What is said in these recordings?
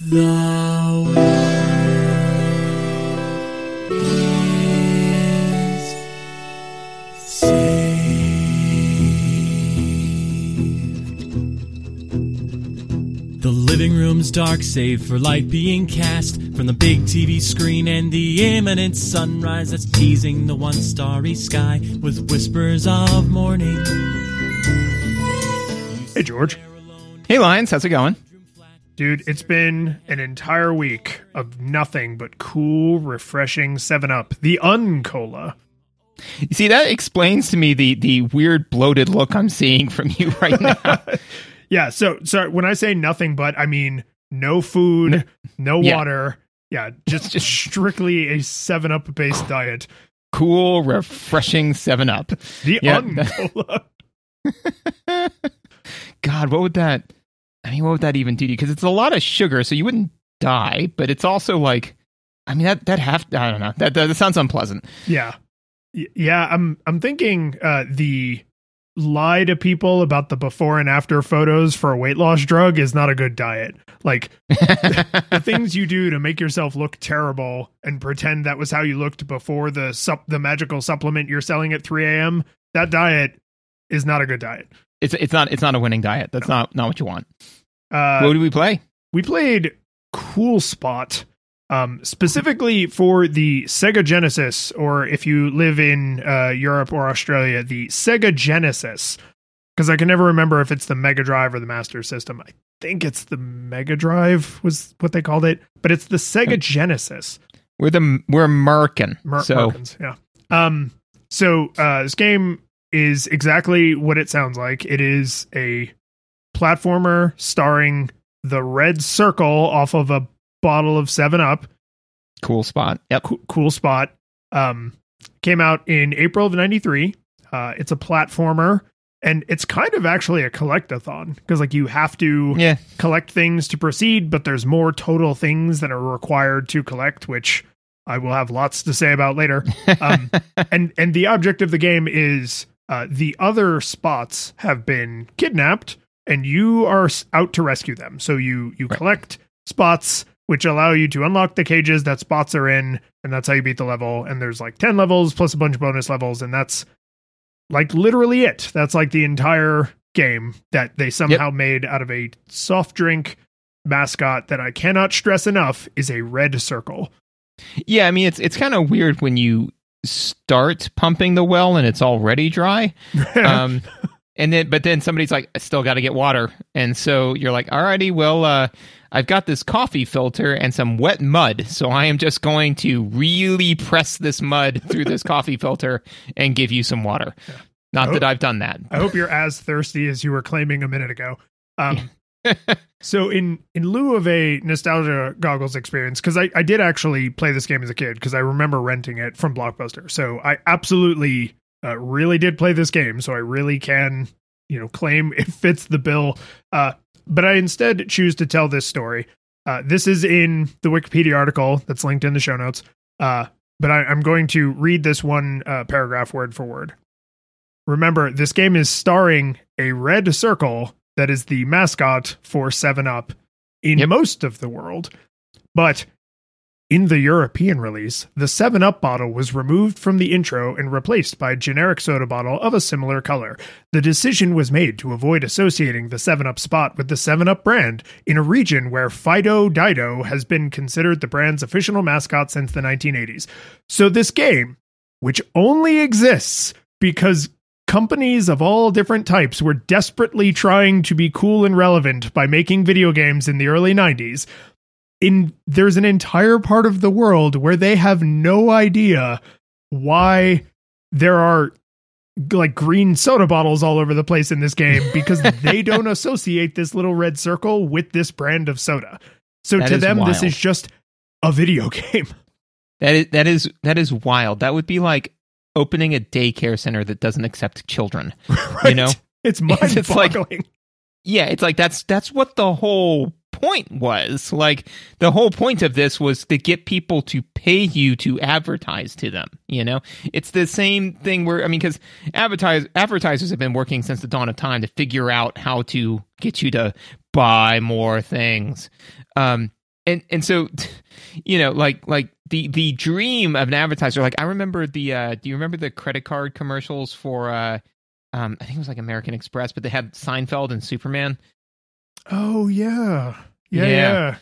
Is saved. The living room's dark, save for light being cast from the big TV screen and the imminent sunrise that's teasing the one starry sky with whispers of morning. Hey, George. Hey, Lions, how's it going? Dude, it's been an entire week of nothing but cool, refreshing 7 Up, the Uncola. You see, that explains to me the the weird bloated look I'm seeing from you right now. yeah, so so when I say nothing but, I mean no food, no Yeah. water. Yeah, just just strictly a 7 Up based diet. cool, refreshing 7 Up. The Yeah. Uncola. God, what would that. I mean, what would that even do to you? Because it's a lot of sugar, so you wouldn't die, but it's also like. I mean, that, that have. I don't know. That, that, that sounds unpleasant. Yeah. Yeah, I'm I'm thinking uh the lie to people about the before and after photos for a weight loss drug is not a good diet. Like the things you do to make yourself look terrible and pretend that was how you looked before the sup- the magical supplement you're selling at 3 a.m. That diet is not a good diet. It's it's not it's not a winning diet. That's not not what you want. Uh, what do we play? we played Cool Spot um, specifically for the Sega Genesis, or if you live in uh, Europe or Australia, the Sega Genesis. Because I can never remember if it's the Mega Drive or the Master System. I think it's the Mega Drive was what they called it, but it's the Sega Genesis. We're the we're American, Mer- so Merkins, yeah. Um, so uh, this game is exactly what it sounds like. It is a platformer starring the red circle off of a bottle of Seven Up. cool spot. Yep. Cool, cool spot. Um, came out in April of '93. Uh, it's a platformer, and it's kind of actually a collectathon because like you have to Yeah. collect things to proceed, but there's more total things that are required to collect, which I will have lots to say about later. Um, and and the object of the game is uh, the other spots have been kidnapped, and you are out to rescue them. So you you Right. collect spots, which allow you to unlock the cages that spots are in, and that's how you beat the level. And there's like ten levels plus a bunch of bonus levels, and that's like literally it. That's like the entire game that they somehow made out of a soft drink mascot that I cannot stress enough is a red circle. Yeah, I mean it's it's kind of weird when you start pumping the well and it's already dry. Um and then but then somebody's like I still got to get water. And so you're like, "Alrighty, well uh I've got this coffee filter and some wet mud, so I am just going to really press this mud through this coffee filter and give you some water. Not Oh. that I've done that. I hope you're as thirsty as you were claiming a minute ago. Um, so in in lieu of a nostalgia goggles experience, because I, I did actually play this game as a kid because I remember renting it from Blockbuster. So I absolutely uh, really did play this game. So I really can you know claim it fits the bill. Uh, but I instead choose to tell this story. Uh, this is in the Wikipedia article that's linked in the show notes. Uh, but I, I'm going to read this one uh, paragraph word for word. Remember, this game is starring a red circle that is the mascot for 7 Up in Yep. most of the world. But in the European release, the 7 Up bottle was removed from the intro and replaced by a generic soda bottle of a similar color. The decision was made to avoid associating the 7 Up spot with the 7 Up brand in a region where Fido Dido has been considered the brand's official mascot since the 1980s. So this game, which only exists because companies of all different types were desperately trying to be cool and relevant by making video games in the early 90s in there's an entire part of the world where they have no idea why there are like green soda bottles all over the place in this game because they don't associate this little red circle with this brand of soda. So That to them this is just a video game. That is that is that is wild. That would be like opening a daycare center that doesn't accept children. right? know? It's It's like- mind-boggling. Yeah, it's like that's that's what the whole point was. Like the whole point of this was to get people to pay you to advertise to them, you know? It's the same thing where I mean cuz advertise advertisers have been working since the dawn of time to figure out how to get you to buy more things. Um and and so you know like like the the dream of an advertiser like i remember the uh do you remember the credit card commercials for uh um i think it was like american express but they had seinfeld and superman Oh yeah. Yeah, Yeah. yeah.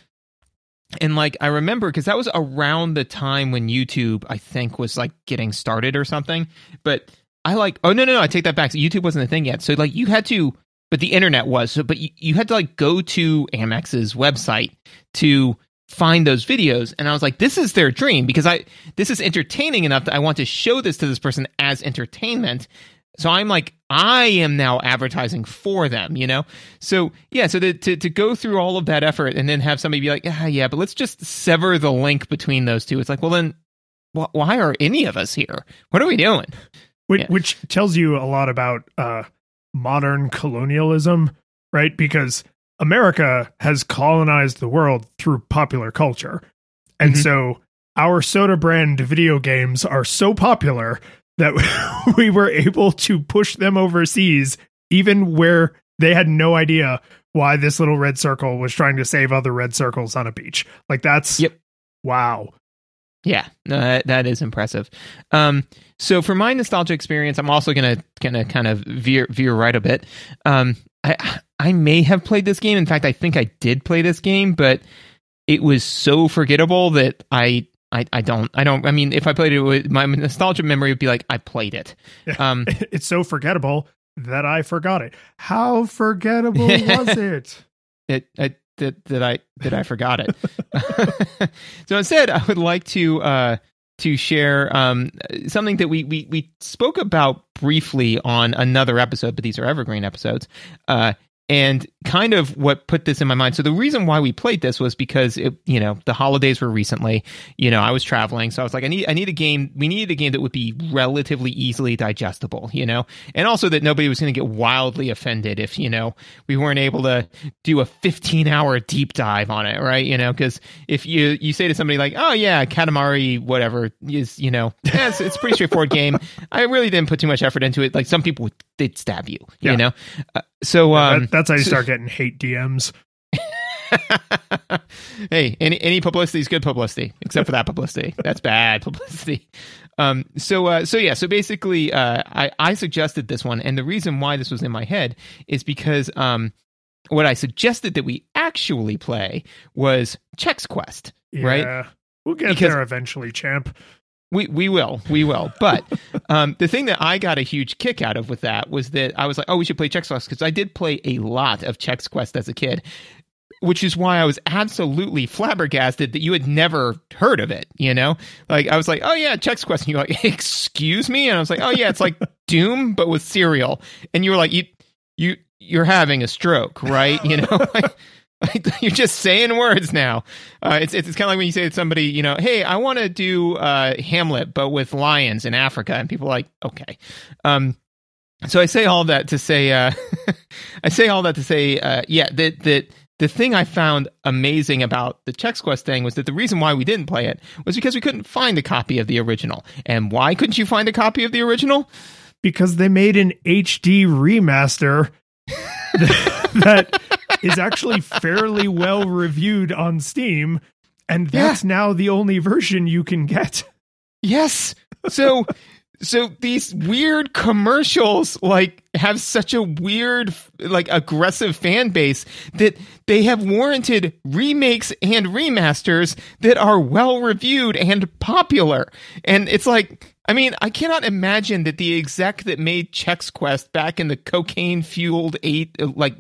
and like i remember because that was around the time when youtube i think was like getting started or something but i like oh no no no i take that back so youtube wasn't a thing yet so like you had to but the internet was so but you, you had to like go to amex's website to find those videos and i was like this is their dream because i this is entertaining enough that i want to show this to this person as entertainment. So i'm like i am now advertising for them you know? So yeah so to, to, to go through all of that effort and then have somebody be like ah, yeah but let's just sever the link between those two. It's like well then wh- why are any of us here? What are we doing? Which, Yeah. which tells you a lot about uh, modern colonialism, right? Because America has colonized the world through popular culture. And Mhm. so our soda brand video games are so popular that we were able to push them overseas, even where they had no idea why this little red circle was trying to save other red circles on a beach. Like that's Yep. wow. Yeah, no, that, that is impressive. Um, so for my nostalgia experience, I'm also gonna gonna kind of veer veer right a bit. Um, I I may have played this game. In fact, I think I did play this game, but it was so forgettable that I. I, I don't I don't I mean if I played it with my nostalgia memory would be like I played it. Um it's so forgettable that I forgot it. How forgettable was it? it, it that that I that I forgot it. so instead, I would like to uh, to share um, something that we, we we spoke about briefly on another episode, but these are evergreen episodes. Uh, and kind of what put this in my mind. So the reason why we played this was because it, you know, the holidays were recently. You know, I was traveling, so I was like, I need, I need a game. We needed a game that would be relatively easily digestible. You know, and also that nobody was going to get wildly offended if you know we weren't able to do a 15 hour deep dive on it, right? You know, because if you you say to somebody like, oh yeah, Katamari, whatever is, you know, yeah, it's, it's pretty straightforward game. I really didn't put too much effort into it. Like some people would, they'd stab you, Yeah. you know. Uh, so um, That- that's how you so- start getting hate DMs. hey, any any publicity is good publicity, except for that publicity. That's bad publicity. Um, so uh, so yeah, so basically, uh, I I suggested this one, and the reason why this was in my head is because um, what I suggested that we actually play was Chex Quest. Right? Yeah. We'll get Because- there eventually, champ. We we will we will. But um, the thing that I got a huge kick out of with that was that I was like, oh, we should play Chex Quest because I did play a lot of Chex Quest as a kid, which is why I was absolutely flabbergasted that you had never heard of it. You know, like I was like, oh yeah, Chex Quest, and you're like, excuse me, and I was like, oh yeah, it's like Doom but with cereal, and you were like, you you you're having a stroke, right? You know. Like, you're just saying words now. Uh, it's it's, it's kind of like when you say to somebody, you know, hey, I want to do uh, Hamlet, but with lions in Africa, and people are like, okay. Um, so I say all that to say, uh, I say all that to say, uh, yeah, that that the thing I found amazing about the Chex Quest thing was that the reason why we didn't play it was because we couldn't find a copy of the original. And why couldn't you find a copy of the original? Because they made an HD remaster that is actually fairly well reviewed on Steam. And Yeah. that's now the only version you can get. Yes. So so these weird commercials like have such a weird like aggressive fan base that they have warranted remakes and remasters that are well reviewed and popular. And it's like I mean, I cannot imagine that the exec that made Chex Quest back in the cocaine fueled eight like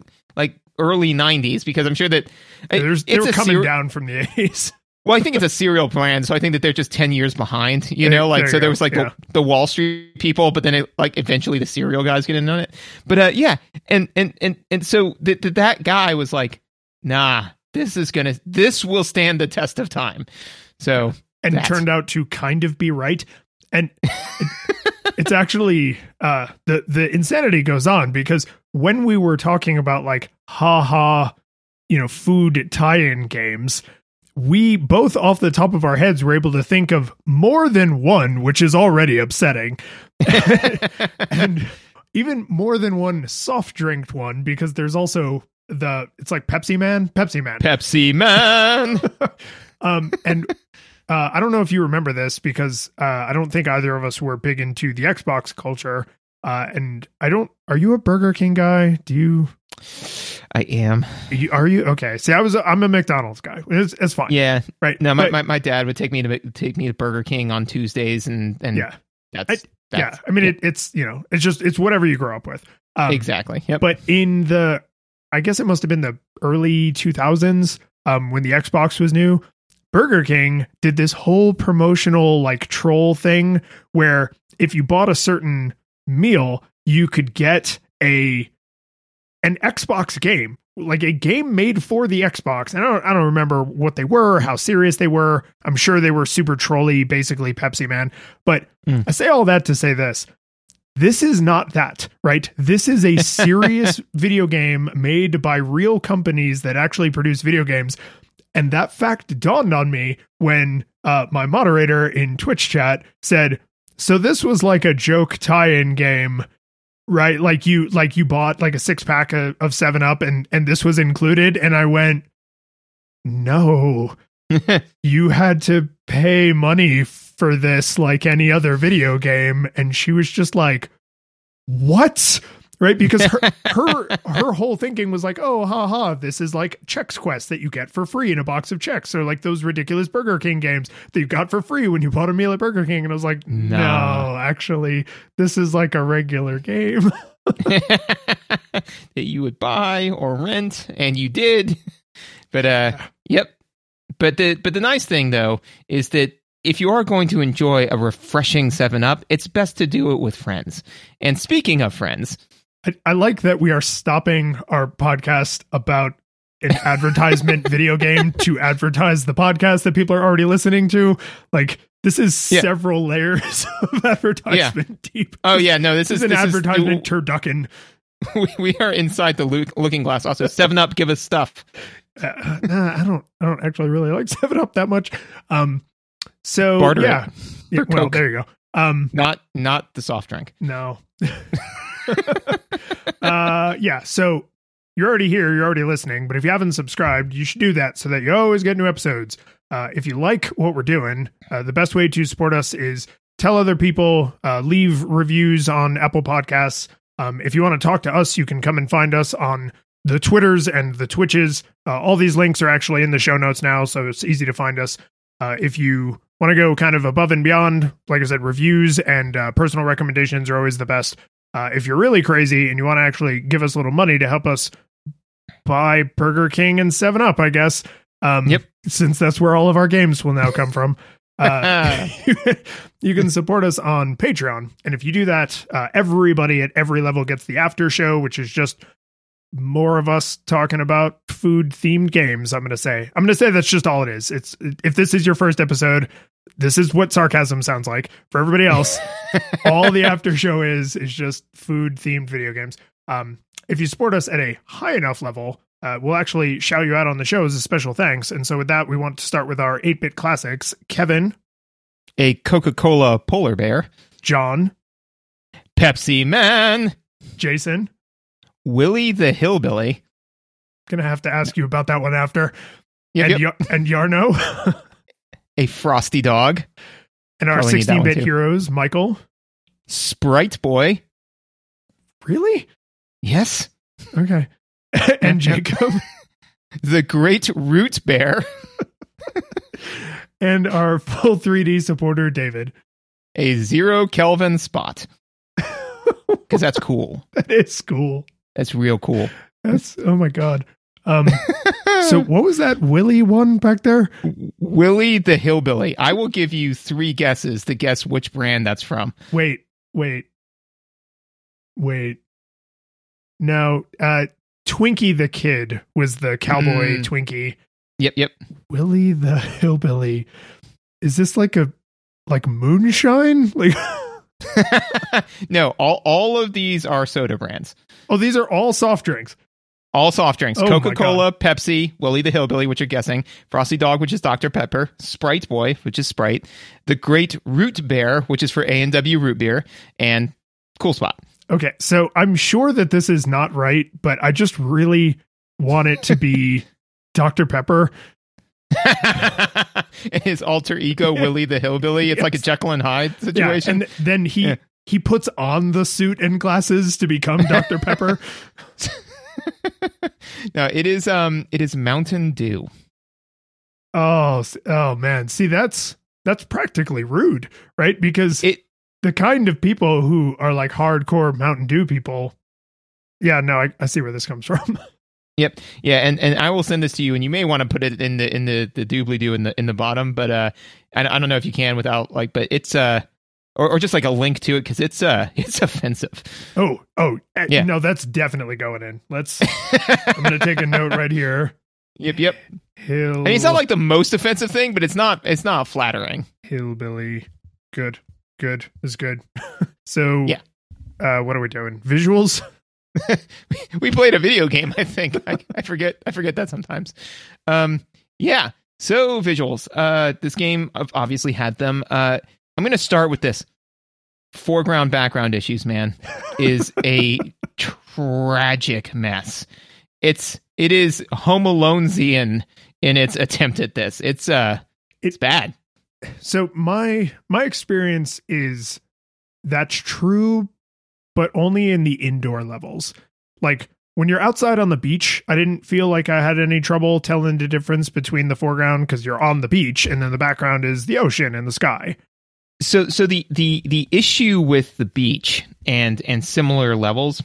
early 90s because I'm sure that There's, they it's were coming ser- down from the 80s. well, I think it's a cereal brand, so I think that they're just ten years behind. You know, like there so there go, was like yeah. the, the Wall Street people, but then it, like eventually the cereal guys get in on it. But uh, yeah, and and and and so th- th- that guy was like, "Nah, this is gonna, this will stand the test of time." So and turned out to kind of be right. And it- it's actually uh, the the insanity goes on because when we were talking about like ha ha, you know, food tie-in games, we both off the top of our heads were able to think of more than one, which is already upsetting, and even more than one soft drink one because there's also the it's like Pepsi Man, Pepsi Man. Pepsi Man. um, and uh, I don't know if you remember this because uh, I don't think either of us were big into the Xbox culture. Uh, and I don't. Are you a Burger King guy? Do you? I am. Are you, are you okay? See, I was. I'm a McDonald's guy. It's, it's fine. Yeah. Right. No, my, But- my, my dad would take me to take me to Burger King on Tuesdays, and and yeah. that's, I- yeah. I mean, It, it's you know, it's just it's whatever you grow up with. Um, exactly. Yep. But in the, I guess it must have been the early 2000s um, when the Xbox was new. Burger King did this whole promotional like troll thing where if you bought a certain meal, you could get a an Xbox game, like a game made for the Xbox. And I don't I don't remember what they were, how serious they were. I'm sure they were super trolly, basically Pepsi Man. But Mm. I say all that to say this. This is not that, right? This is a serious video game made by real companies that actually produce video games. And that fact dawned on me when uh, my moderator in Twitch chat said, "So this was like a joke tie-in game, right? Like you, like you bought like a six pack of, of Seven Up, and and this was included." And I went, "No, you had to pay money for this like any other video game." And she was just like, "What?" Right, because her her her whole thinking was like, oh, ha ha, this is like Chex Quest that you get for free in a box of Chex, or like those ridiculous Burger King games that you got for free when you bought a meal at Burger King. And I was like, no, No. actually, this is like a regular game. that you would buy or rent, and you did. But uh, yep. But the but the nice thing though is that if you are going to enjoy a refreshing Seven Up, it's best to do it with friends. And speaking of friends, I, I like that we are stopping our podcast about an advertisement video game to advertise the podcast that people are already listening to. Like this is Yeah. several layers of advertisement deep. oh yeah, no, this This is is an this is- advertisement turducken. we, we are inside the loo- looking glass. Also, Seven Up, give us stuff. Uh, nah, I don't. I don't actually really like Seven Up that much. Um, so Barter yeah, yeah. Well, Coke. there you go. Um, Not not the soft drink. no. uh, yeah. So you're already here. You're already listening. But if you haven't subscribed, you should do that so that you always get new episodes. Uh, if you like what we're doing, uh, the best way to support us is tell other people, uh, leave reviews on Apple Podcasts. Um, if you want to talk to us, you can come and find us on the Twitters and the Twitches. Uh, all these links are actually in the show notes now, so it's easy to find us. Uh, if you want to go kind of above and beyond, like I said, reviews and uh, personal recommendations are always the best. Uh, if you're really crazy and you want to actually give us a little money to help us buy Burger King and Seven Up, I guess. Um, Yep. Since that's where all of our games will now come from. Uh, you can support us on Patreon, and if you do that, uh, everybody at every level gets the after show, which is just more of us talking about food themed games. I'm going to say, I'm going to say that's just all it is. It's if this is your first episode, this is what sarcasm sounds like. For everybody else, all the after show is is just food themed video games. Um, if you support us at a high enough level, uh, we'll actually shout you out on the show as a special thanks. And so with that, we want to start with our 8 bit classics. Kevin, A Coca Cola polar bear, John, Pepsi Man, Jason. Willie the hillbilly. Gonna have to ask you about that one after. Yep, and, yep. Yar- and Yarno, A frosty dog, and our Probably need that 16 one bit heroes, Michael. Sprite Boy. Really? Yes. Okay. and Jacob, The Great Root Bear. and our full 3D supporter, David. A zero Kelvin spot. Because that's cool. That is cool. That's real cool. That's, oh my God. Um, so what was that Willy one back there? Willie the hillbilly. I will give you three guesses to guess which brand that's from. Wait, wait, wait. No, uh, Twinkie the Kid was the cowboy Mm. Twinkie. Yep, yep. Willie the Hillbilly. Is this like a like moonshine? Like no, all all of these are soda brands. oh, these are all soft drinks. All soft drinks. Oh Coca Cola, Pepsi, Willie the Hillbilly, which you're guessing, Frosty Dog, which is Dr. Pepper, Sprite Boy, which is Sprite, the Great Root Bear, which is for A and W root beer, and Cool Spot. Okay, so I'm sure that this is not right, but I just really want it to be Dr. Pepper. His alter ego, Willie the Hillbilly. It's like a Jekyll and Hyde situation. Yeah, and then he Yeah. he puts on the suit and glasses to become Dr. Pepper. no, it is um it is Mountain Dew. oh, oh man. See, that's that's practically rude, right? Because It the kind of people who are like hardcore Mountain Dew people. Yeah, no, I, I see where this comes from. Yep. Yeah, and, and I will send this to you, and you may want to put it in the in the the doobly doo in the in the bottom, but uh, I, I don't know if you can without like, but it's uh, or, or just like a link to it because it's uh, it's offensive. oh, oh, eh, Yeah. no, that's definitely going in. Let's. I'm gonna take a note right here. Yep, yep. Hill. I mean, it's not like the most offensive thing, but it's not it's not flattering. hillbilly. Good, good is good. so Yeah. Uh, what are we doing? Visuals. we played a video game. I think I, I forget. I forget that sometimes. Um, yeah. So visuals. Uh, this game ob- obviously had them. Uh, I'm going to start with this. Foreground background issues, man, is a tragic mess. It's it is Home Alonezian in its attempt at this. It's uh, it's bad. So my my experience is that's true, but only in the indoor levels. Like when you're outside on the beach, I didn't feel like I had any trouble telling the difference between the foreground because you're on the beach and then the background is the ocean and the sky. So so the the the issue with the beach and and similar levels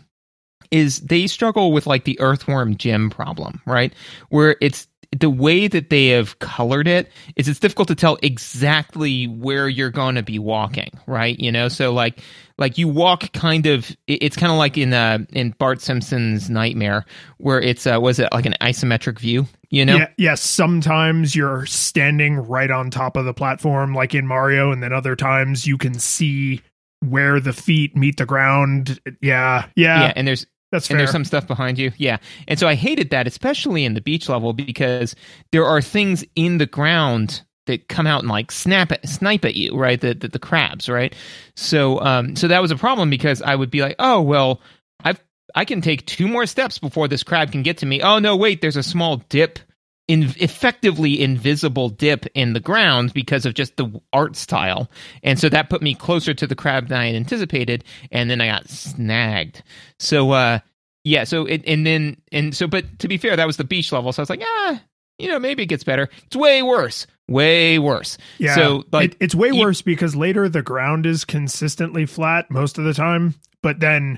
is they struggle with like the Earthworm Jim problem right? Where it's the way that they have colored it is it's difficult to tell exactly where you're going to be walking right you know so like like you walk kind of it's kind of like in uh in bart simpson's nightmare where it's uh was it like an isometric view you know Yeah, yes, sometimes you're standing right on top of the platform like in Mario and then other times you can see where the feet meet the ground. Yeah. Yeah. yeah and there's that's and there's some stuff behind you. Yeah. And so I hated that, especially in the beach level, because there are things in the ground that come out and like snap at, snipe at you, right? The, the the crabs, right? So um so that was a problem because I would be like, oh well, I've I can take two more steps before this crab can get to me. Oh no, wait, there's a small dip in effectively invisible dip in the ground because of just the art style. And so that put me closer to the crab than I had anticipated and then I got snagged. So uh yeah, so it and then and so but to be fair, that was the beach level. So I was like, ah, you know, maybe it gets better. It's way worse. Way worse. Yeah. So like it, it's way you- worse because later the ground is consistently flat most of the time, but then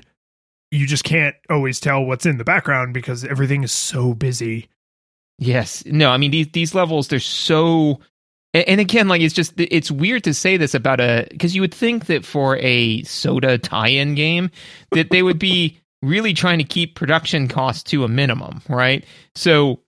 you just can't always tell what's in the background because everything is so busy. Yes. No, I mean these these levels they're so and again like it's just it's weird to say this about a cuz you would think that for a soda tie-in game that they would be really trying to keep production costs to a minimum, right? So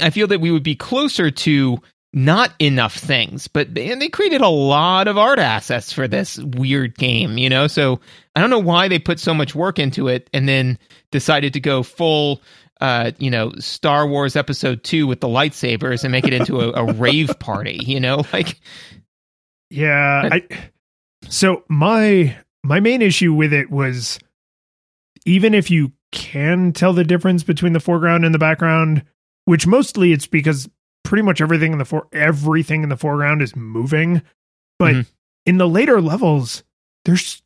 I feel that we would be closer to not enough things, but and they created a lot of art assets for this weird game, you know. So I don't know why they put so much work into it and then decided to go full, uh, you know, Star Wars Episode Two with the lightsabers and make it into a, a rave party, you know, like Yeah, I so my my main issue with it was even if you can tell the difference between the foreground and the background, which mostly it's because pretty much everything in the for everything in the foreground is moving, but Mhm. in the later levels there's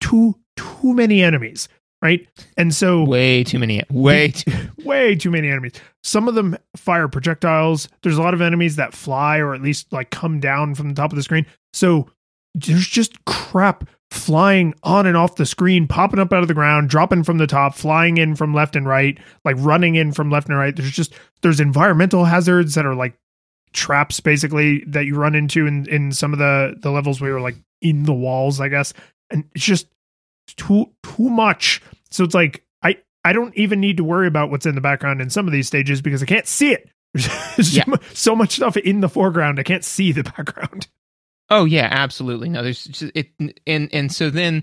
too too many enemies, right? And so way too many, way too. way too many enemies. Some of them fire projectiles. There's a lot of enemies that fly or at least like come down from the top of the screen. So there's just crap flying on and off the screen, popping up out of the ground, dropping from the top, flying in from left and right, like running in from left and right. There's just there's environmental hazards that are like traps basically that you run into in in some of the the levels where you're like in the walls, I guess. And it's just too too much. So it's like I I don't even need to worry about what's in the background in some of these stages because I can't see it. There's Yeah. so so much stuff in the foreground I can't see the background. Oh yeah, absolutely. No, there's just it, and and so then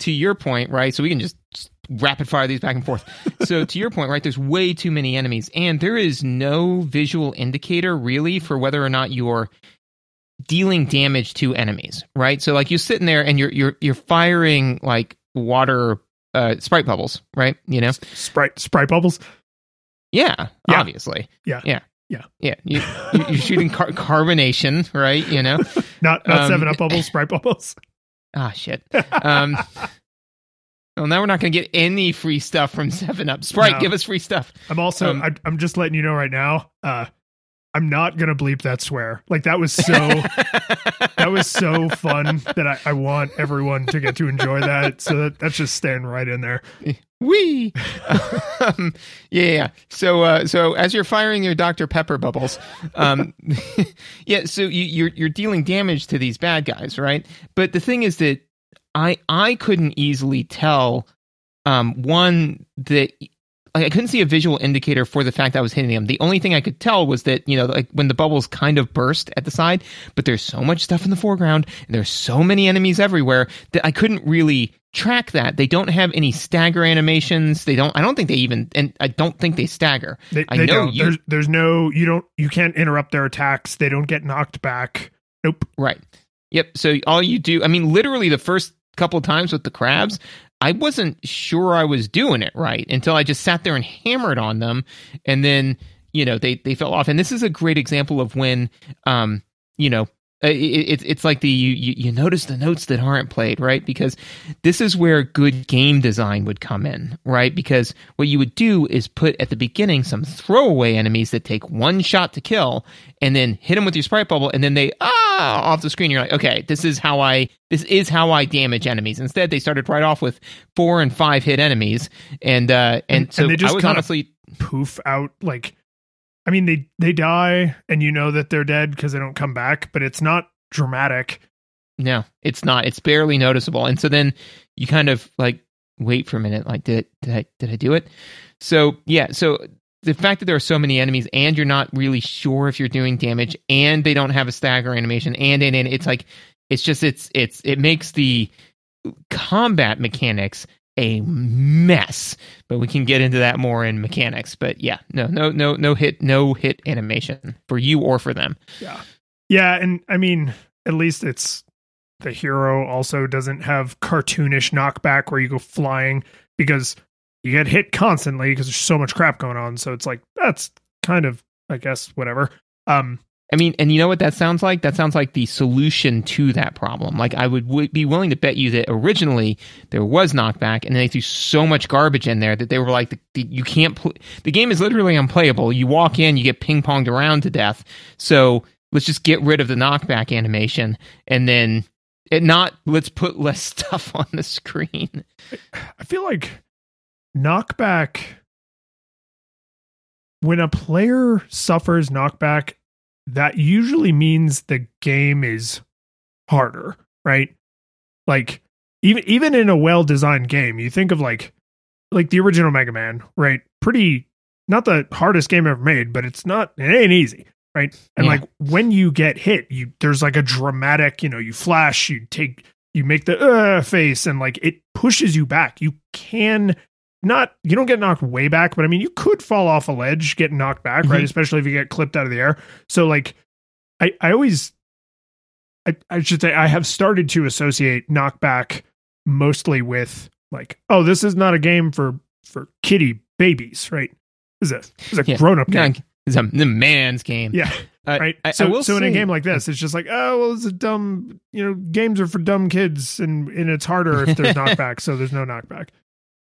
to your point, right? So we can just rapid fire these back and forth. so to your point, right? There's way too many enemies, and there is no visual indicator really for whether or not you're dealing damage to enemies, right? So like you're sitting there and you're you're you're firing like water uh sprite bubbles, right? You know, Sprite sprite bubbles. Yeah, Yeah. obviously. Yeah. Yeah. Yeah. Yeah. You, you- you're shooting car- carbonation, right? You know? Not not Um, seven up bubbles, sprite bubbles. Ah, shit. Um, well, now we're not going to get any free stuff from 7 Up. Sprite, No. give us free stuff. I'm also Um, I, I'm just letting you know right now. Uh, I'm not gonna bleep that swear. Like that was so that was so fun that I, I want everyone to get to enjoy that. So that, that's just staying right in there. Wee. um, yeah, yeah. So, uh, so as you're firing your Dr Pepper bubbles, um, yeah. So you, you're you're dealing damage to these bad guys, right? But the thing is that I I couldn't easily tell. Um, one that I couldn't see a visual indicator for the fact that I was hitting them. The only thing I could tell was that you know, like when the bubbles kind of burst at the side, but there's so much stuff in the foreground and there's so many enemies everywhere that I couldn't really track that. They don't have any stagger animations. They don't. I don't think they even. And I don't think they stagger. They, I they know don't. you- There's there's no you don't you can't interrupt their attacks. They don't get knocked back. Nope. Right. Yep. So all you do, I mean, literally the first couple times with the crabs, I wasn't sure I was doing it right until I just sat there and hammered on them, and then you know they they fell off. And this is a great example of when, um, you know. Uh, It, it, it's like the you, you notice the notes that aren't played right? Because this is where good game design would come in right? Because what you would do is put at the beginning some throwaway enemies that take one shot to kill and then hit them with your sprite bubble and then they ah off the screen. You're like okay this is how i this is how i damage enemies. Instead they started right off with four and five hit enemies and uh and, And- so and they just i was honestly Poof out like. I mean they they die and you know that they're dead because they don't come back, but it's not dramatic. no it's not. It's barely noticeable. And so then you kind of like wait for a minute like did did i did i do it? So yeah so the fact that there are so many enemies and you're not really sure if you're doing damage and they don't have a stagger animation and and, and it's like it's just it's it's it makes the combat mechanics a mess but we can get into that more in mechanics but yeah no no no no hit no hit animation for you or for them Yeah. Yeah, and I mean, at least it's the hero also doesn't have cartoonish knockback where you go flying because you get hit constantly because there's so much crap going on. So it's like that's kind of I guess whatever. Um I mean, and you know what that sounds like? That sounds like the solution to that problem. Like I would w- be willing to bet you that originally there was knockback, and they threw so much garbage in there that they were like, the, the, "You can't." Pl- the game is literally unplayable. You walk in, you get ping ponged around to death. So let's just get rid of the knockback animation, and then it not. Let's put less stuff on the screen. I feel like knockback when a player suffers knockback, that usually means the game is harder, right? Like even even in a well-designed game, you think of like like the original Mega Man, right? Pretty not the hardest game ever made, but it's not it ain't easy, right? And Yeah. like when you get hit, you there's like a dramatic, you know, you flash, you take you make the uh face and like it pushes you back. You can not you don't get knocked way back, but I mean you could fall off a ledge, get knocked back, right? Mhm. Especially if you get clipped out of the air. So like I I always I, I should say I have started to associate knockback mostly with like, oh, this is not a game for for kitty babies, right? This is a this is a Yeah. grown up game. Yeah, It's a the man's game. Yeah, Uh, right. I, I so will so in a game like this, it's just like, oh, well, it's a dumb, you know, games are for dumb kids, and and it's harder if there's knockback, so there's no knockback.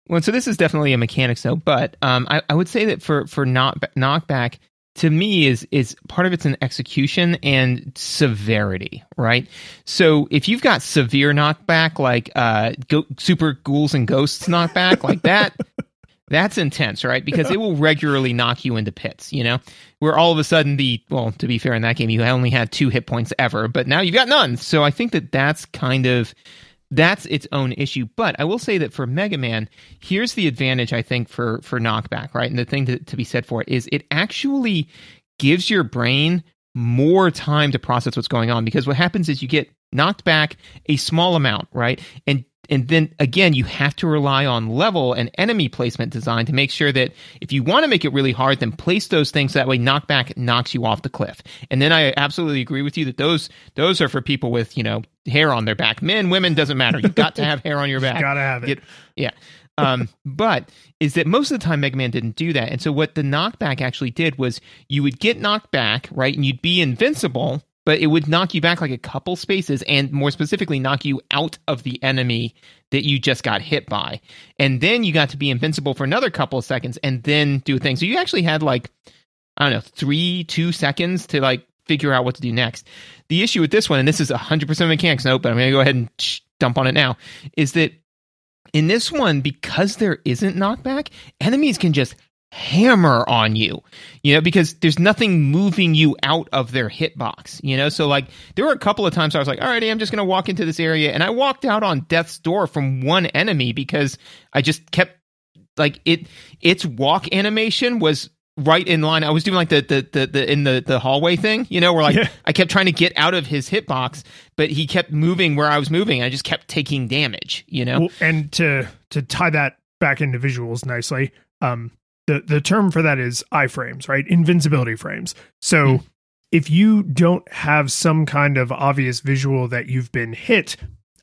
Well, so this is definitely a mechanics though, but um, I, I would say that for for knock, knockback to me is is part of it's an execution and severity, right? So if you've got severe knockback like uh, go, super ghouls and ghosts knockback like that. That's intense, right? Because it will regularly knock you into pits, you know? Where all of a sudden the, well, to be fair, in that game, you only had two hit points ever, but now you've got none. So I think that that's kind of, that's its own issue. But I will say that for Mega Man, here's the advantage I think for for knockback, right? And the thing to, to be said for it is it actually gives your brain more time to process what's going on because what happens is you get knocked back a small amount, right? And and then again, you have to rely on level and enemy placement design to make sure that if you want to make it really hard, then place those things that way knockback knocks you off the cliff. And then I absolutely agree with you that those those are for people with you know hair on their back, men, women doesn't matter. You've got to have hair on your back. You gotta have it. Get- yeah. um, but is that most of the time Mega Man didn't do that. And so what the knockback actually did was you would get knocked back, right? And you'd be invincible, but it would knock you back like a couple spaces and more specifically knock you out of the enemy that you just got hit by. And then you got to be invincible for another couple of seconds and then do a thing. So you actually had like, I don't know, three, two seconds to like figure out what to do next. The issue with this one, and this is 100% mechanics note, but I'm going to go ahead and dump on it now, is that in this one, because there isn't knockback, enemies can just hammer on you, you know, because there's nothing moving you out of their hitbox, you know? So, like, there were a couple of times I was like, alrighty, I'm just going to walk into this area. And I walked out on death's door from one enemy because I just kept, like, it, its walk animation was right in line. I was doing like the the the, the in the the hallway thing, you know, where like Yeah. I kept trying to get out of his hitbox, but he kept moving where I was moving. I just kept taking damage, you know. Well, and to to tie that back into visuals nicely, um, the the term for that is iframes, right? Invincibility frames. So Hmm. if you don't have some kind of obvious visual that you've been hit,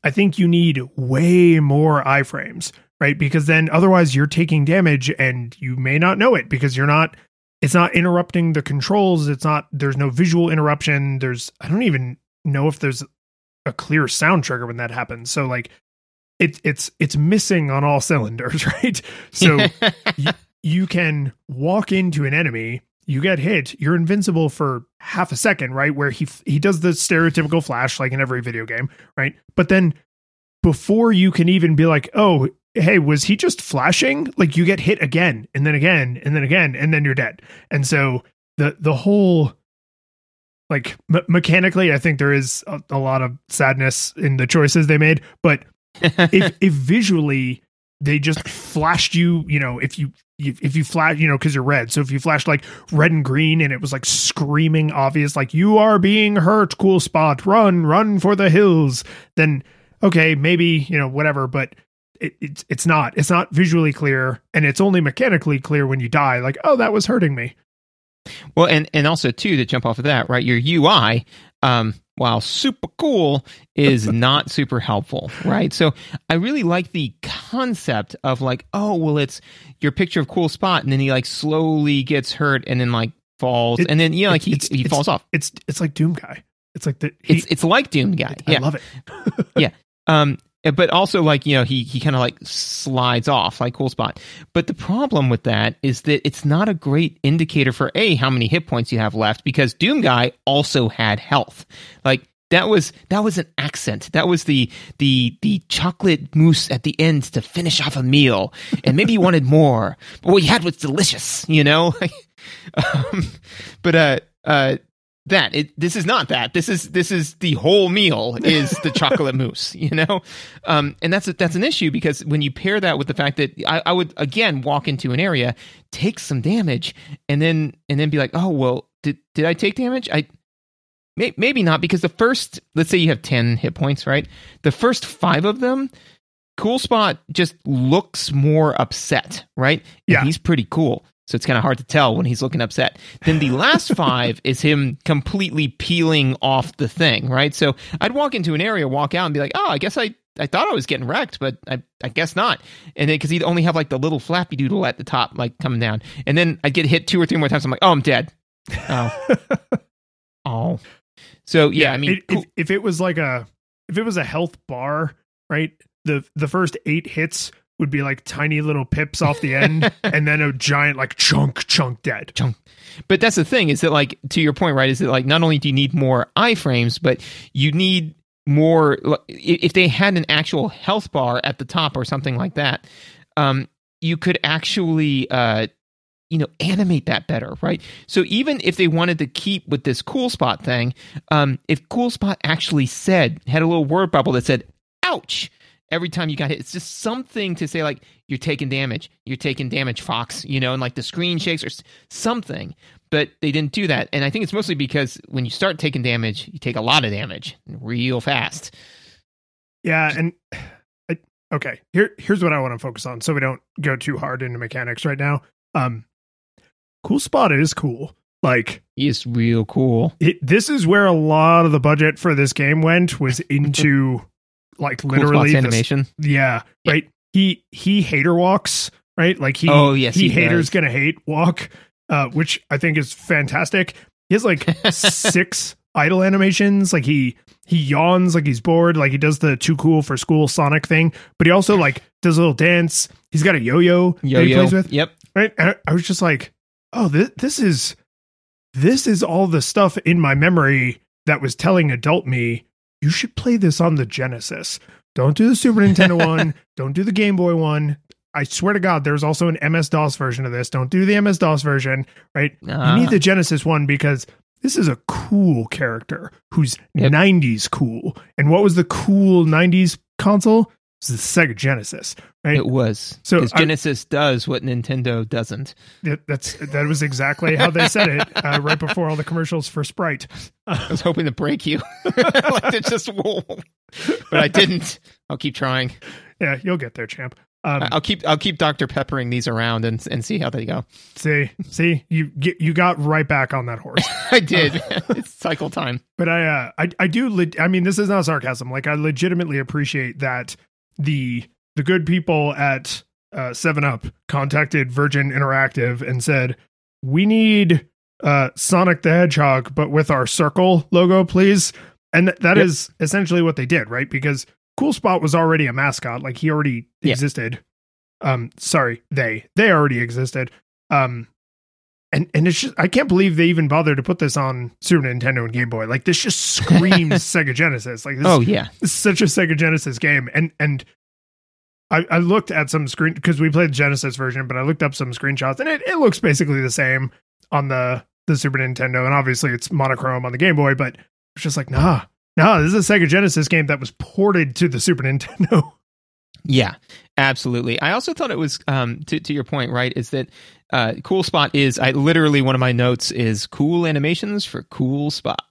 I think you need way more iframes, right? Because then otherwise you're taking damage and you may not know it because you're not. It's not interrupting the controls. It's not. There's no visual interruption. There's. I don't even know if there's a clear sound trigger when that happens. So like it, it's it's missing on all cylinders, right? So you can walk into an enemy, you get hit, you're invincible for half a second, right? Where he he does the stereotypical flash like in every video game, right? But then before you can even be like, "Oh, hey, was he just flashing?" Like you get hit again and then again and then again and then you're dead. And so the the whole like me- mechanically, I think there is a, a lot of sadness in the choices they made, but if if visually they just flashed you, you know, if you if if you flash, you know, because you're red. So if you flashed like red and green, and it was like screaming obvious, like you are being hurt, cool spot, run, run for the hills. Then okay, maybe you know whatever, but. It, it's it's not it's not visually clear and it's only mechanically clear when you die like oh that was hurting me Well, and and also too to jump off of that, right? Your UI, um, while super cool, is not super helpful, right? So I really like the concept of like, oh, well, it's your picture of cool spot, and then he like slowly gets hurt, and then like falls, It- and then you know, like he it's- he it's- falls off. it's it's like doom guy it's like the he, It's it's like Doom Guy, I yeah. love it yeah. Um, but also like you know he he kind of like slides off like cool spot. But the problem with that is that it's not a great indicator for a how many hit points you have left because Doom Guy also had health. Like that was that was an accent. That was the the the chocolate mousse at the end to finish off a meal, and maybe you wanted more, but what you had was delicious. You know, um, but uh uh that. It this is not that. This is this is the whole meal is the chocolate mousse you know? Um and that's a, that's an issue because when you pair that with the fact that I, I would again walk into an area take some damage and then and then be like oh well did did i take damage? I may, maybe not because the first let's say you have 10 hit points right? The first five of them cool spot just looks more upset right? And Yeah. he's pretty cool so it's kind of hard to tell when he's looking upset. Then the last five is him completely peeling off the thing, right? So I'd walk into an area, walk out, and be like, "Oh, I guess I I thought I was getting wrecked, but I I guess not." And then because he'd only have like the little flappy doodle at the top, like coming down, and then I'd get hit two or three more times. I'm like, "Oh, I'm dead." Oh, oh. So yeah, I mean, It- if, if it was like a if it was a health bar right the the first eight hits would be like tiny little pips off the end and then a giant like chunk chunk dead Chunk. But that's the thing is that like to your point, right? Is that like not only do you need more iframes, but you need more. If they had an actual health bar at the top or something like that, um, you could actually. Uh, you know, animate that better, right? So even if they wanted to keep with this cool spot thing, um, if cool spot actually said had a little word bubble that said "ouch" every time you got hit, it's just something to say like you're taking damage, you're taking damage, Fox, you know, and like the screen shakes or something. But they didn't do that, and I think it's mostly because when you start taking damage, you take a lot of damage real fast. yeah and I, okay here here's what i want to focus on so we don't go too hard into mechanics right now um cool spot is cool like It's real cool. it, this is where a lot of the budget for this game went was into like literally animation. Yeah, Yeah. right. he he hater walks right like he Oh, yes, he, he haters does. gonna hate walk uh which i think is fantastic he has like six idle animations like he he yawns like he's bored like he does the too cool for school sonic thing but he also like does a little dance he's got a yo-yo, that he Yo-yo. plays with Yep. right and I, I was just like oh this, this is this is all the stuff in my memory that was telling adult me you should play this on the genesis. Don't do the super nintendo one. Don't do the game boy one. I swear to god there's also an ms-dos version of this. Don't do the ms-dos version right? Ah. you need the genesis one because this is a cool character who's Yep. 90s cool. And what was the cool 90s console it the sega genesis right It was. So because I- Genesis does what Nintendo doesn't. That, that's that was exactly how they said it uh, right before all the commercials for Sprite. I was hoping to break you. like it's just whoa. But I didn't. I'll keep trying. Yeah, you'll get there, champ. Um, I'll keep I'll keep Dr. Peppering these around and and see how they go. see, see, you get you got right back on that horse. I did. it's cycle time. But I, uh, I, I do. Le- I mean, this is not sarcasm. Like, I legitimately appreciate that the the good people at uh, Seven Up contacted Virgin Interactive and said, "We need uh, Sonic the Hedgehog, but with our circle logo, please." And th- that Yep. is essentially what they did, right? Because Cool Spot was already a mascot; like he already Yeah. existed. Um, sorry, they they already existed. Um, and and it's just I can't believe they even bothered to put this on Super Nintendo and Game Boy. Like this just screams Sega Genesis. Like this, Oh yeah. this is such a Sega Genesis game. And and I, I looked at some screen because we played the Genesis version, but I looked up some screenshots and it, it looks basically the same on the the Super Nintendo, and obviously it's monochrome on the Game Boy. But it's just like nah, nah. This is a Sega Genesis game that was ported to the Super Nintendo. Yeah, absolutely. I also thought it was um, to to your point, right? Is that uh, cool spot is I literally one of my notes is cool animations for cool spot.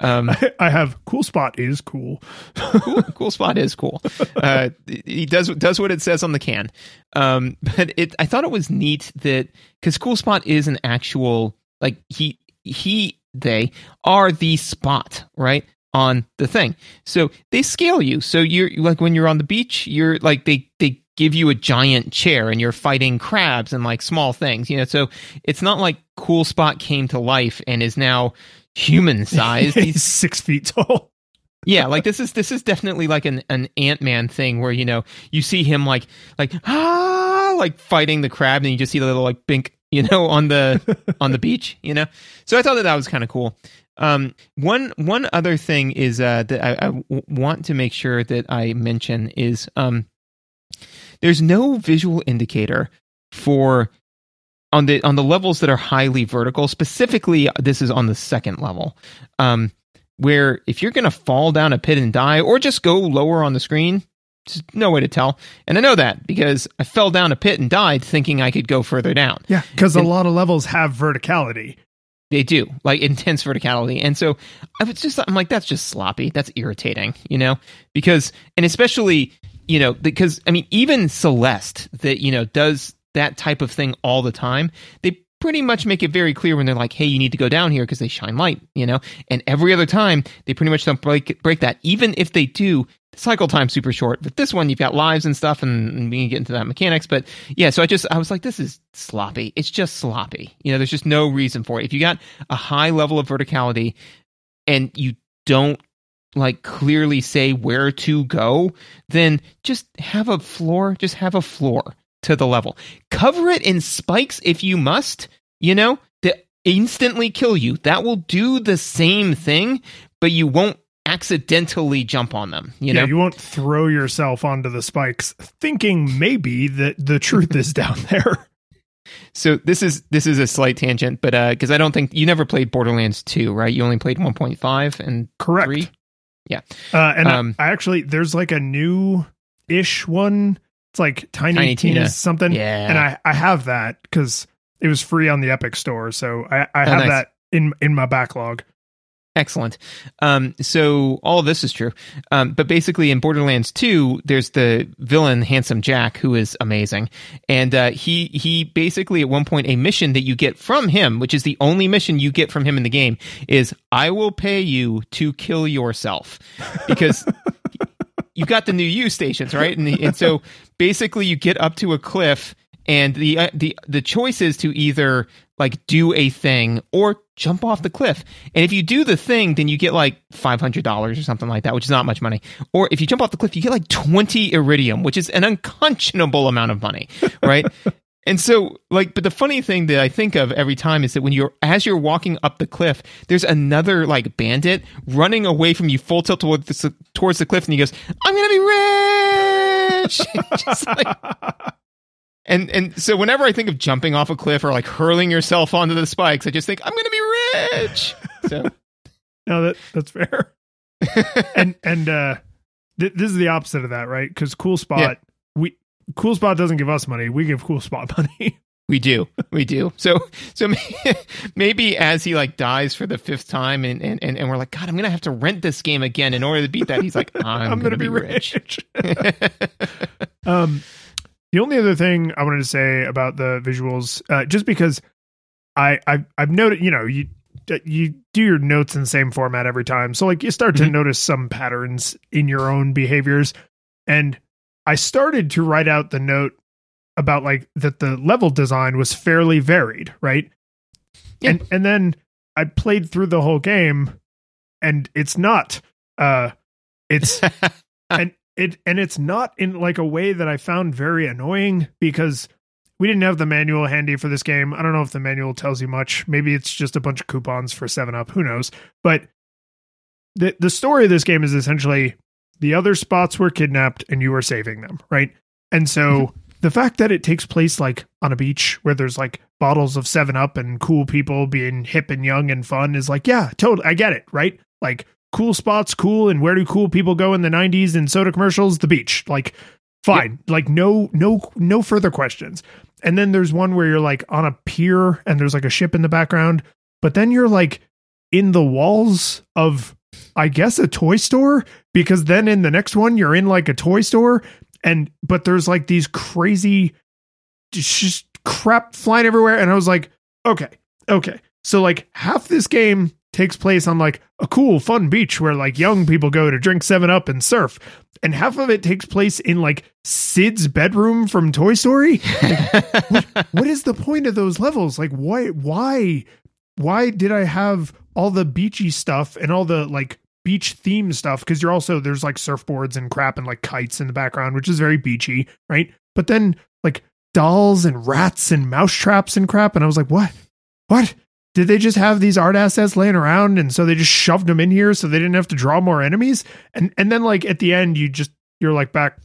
Um, I have Cool Spot is cool. cool, cool spot is cool. Uh, he does does what it says on the can. Um, but it I thought it was neat that because cool spot is an actual like he he they are the spot right on the thing. So they scale you. So you're like when you're on the beach, you're like they they give you a giant chair and you're fighting crabs and like small things, you know. So it's not like cool spot came to life and is now human sized. He's six feet tall. yeah, like this is this is definitely like an an Ant Man thing where you know you see him like like ah like fighting the crab and you just see the little like bink you know on the on the beach you know. So I thought that that was kind of cool. Um, one one other thing is uh, that I, I w- want to make sure that I mention is um, there's no visual indicator for on the on the levels that are highly vertical. Specifically, this is on the second level. Um, where if you're going to fall down a pit and die, or just go lower on the screen, just no way to tell. And I know that because I fell down a pit and died thinking I could go further down. Yeah, because a lot of levels have verticality. They do, like intense verticality. And so I was just, I'm like, that's just sloppy. That's irritating, you know? Because, and especially, you know, because, I mean, even Celeste that, you know, does that type of thing all the time, they pretty much make it very clear when they're like, hey, you need to go down here because they shine light, you know? And every other time, they pretty much don't break, break that. Even if they do, cycle time's super short. But this one, you've got lives and stuff, and we can get into that mechanics. But yeah, so I just, I was like, this is sloppy. It's just sloppy. You know, there's just no reason for it. If you got a high level of verticality and you don't like clearly say where to go, then just have a floor, just have a floor to the level. Cover it in spikes if you must, you know, to instantly kill you. That will do the same thing, but you won't accidentally jump on them, you know? yeah, you won't throw yourself onto the spikes thinking maybe that the truth is down there. so this is this is a slight tangent, but uh because I don't think you never played Borderlands 2, right? You only played 1.5 and Correct. 3. Yeah. Uh, and Um, I, I actually, there's like a new ish one. It's like Tiny, Tiny Tina, Tina. something. Yeah. And I, I have that because it was free on the Epic store. So I, I Oh, have nice. that in in my backlog. Excellent. Um, so all this is true. Um, but basically, in Borderlands 2, there's the villain, Handsome Jack, who is amazing. And uh, he he basically at one point a mission that you get from him, which is the only mission you get from him in the game, is I will pay you to kill yourself because. you've got the new U stations, right? And, and so basically, you get up to a cliff, and the uh, the the choice is to either like do a thing or jump off the cliff. And if you do the thing, then you get like five hundred dollars or something like that, which is not much money. Or if you jump off the cliff, you get like twenty iridium, which is an unconscionable amount of money, right? And so, like, but the funny thing that I think of every time is that when you're, as you're walking up the cliff, there's another like bandit running away from you full tilt towards the, towards the cliff, and he goes, "I'm gonna be rich." Just like, and and so whenever I think of jumping off a cliff or like hurling yourself onto the spikes, I just think I'm gonna be rich. So, no, that that's fair. and and uh, th- this is the opposite of that, right? Because Cool Spot, Yeah. we Cool Spot doesn't give us money; we give Cool Spot money. We do, we do. So, so maybe as he like dies for the fifth time, and and and and we're like, God, I'm gonna have to rent this game again in order to beat that. He's like, I'm, gonna, be rich. um, the only other thing I wanted to say about the visuals, uh, just because I I've, I've noted, you know, you you do your notes in the same format every time, so like you start to Mhm. notice some patterns in your own behaviors, and I started to write out the note about like that the level design was fairly varied, right? Yeah. And and then I played through the whole game, and it's not. Uh, it's and it and it's not in like a way that I found very annoying because we didn't have the manual handy for this game. I don't know if the manual tells you much. Maybe it's just a bunch of coupons for 7 Up, who knows. But the the story of this game is essentially the other spots were kidnapped and you were saving them, right? And so mm-hmm. the fact that it takes place like on a beach where there's like bottles of 7 Up and cool people being hip and young and fun is like, yeah, totally I get it, right? Like cool spots, cool, and where do cool people go in the '90s in soda commercials? The beach, like, fine, like no, no, no further questions. And then there's one where you're like on a pier and there's like a ship in the background, but then you're like in the walls of, I guess, a toy store because then in the next one you're in like a toy store and but there's like these crazy, just crap flying everywhere, and I was like, okay, okay, so like half this game takes place on like a cool fun beach where like young people go to drink 7 up and surf. And half of it takes place in like Sid's bedroom from Toy Story? What is the point of those levels? Like why why why did I have all the beachy stuff and all the like beach theme stuff? Because you're also there's like surfboards and crap and like kites in the background which is very beachy right? But then like dolls and rats and mouse traps and crap. And I was like what? What did they just have these art assets laying around and so they just shoved them in here so they didn't have to draw more enemies? And and then like at the end you just you're like back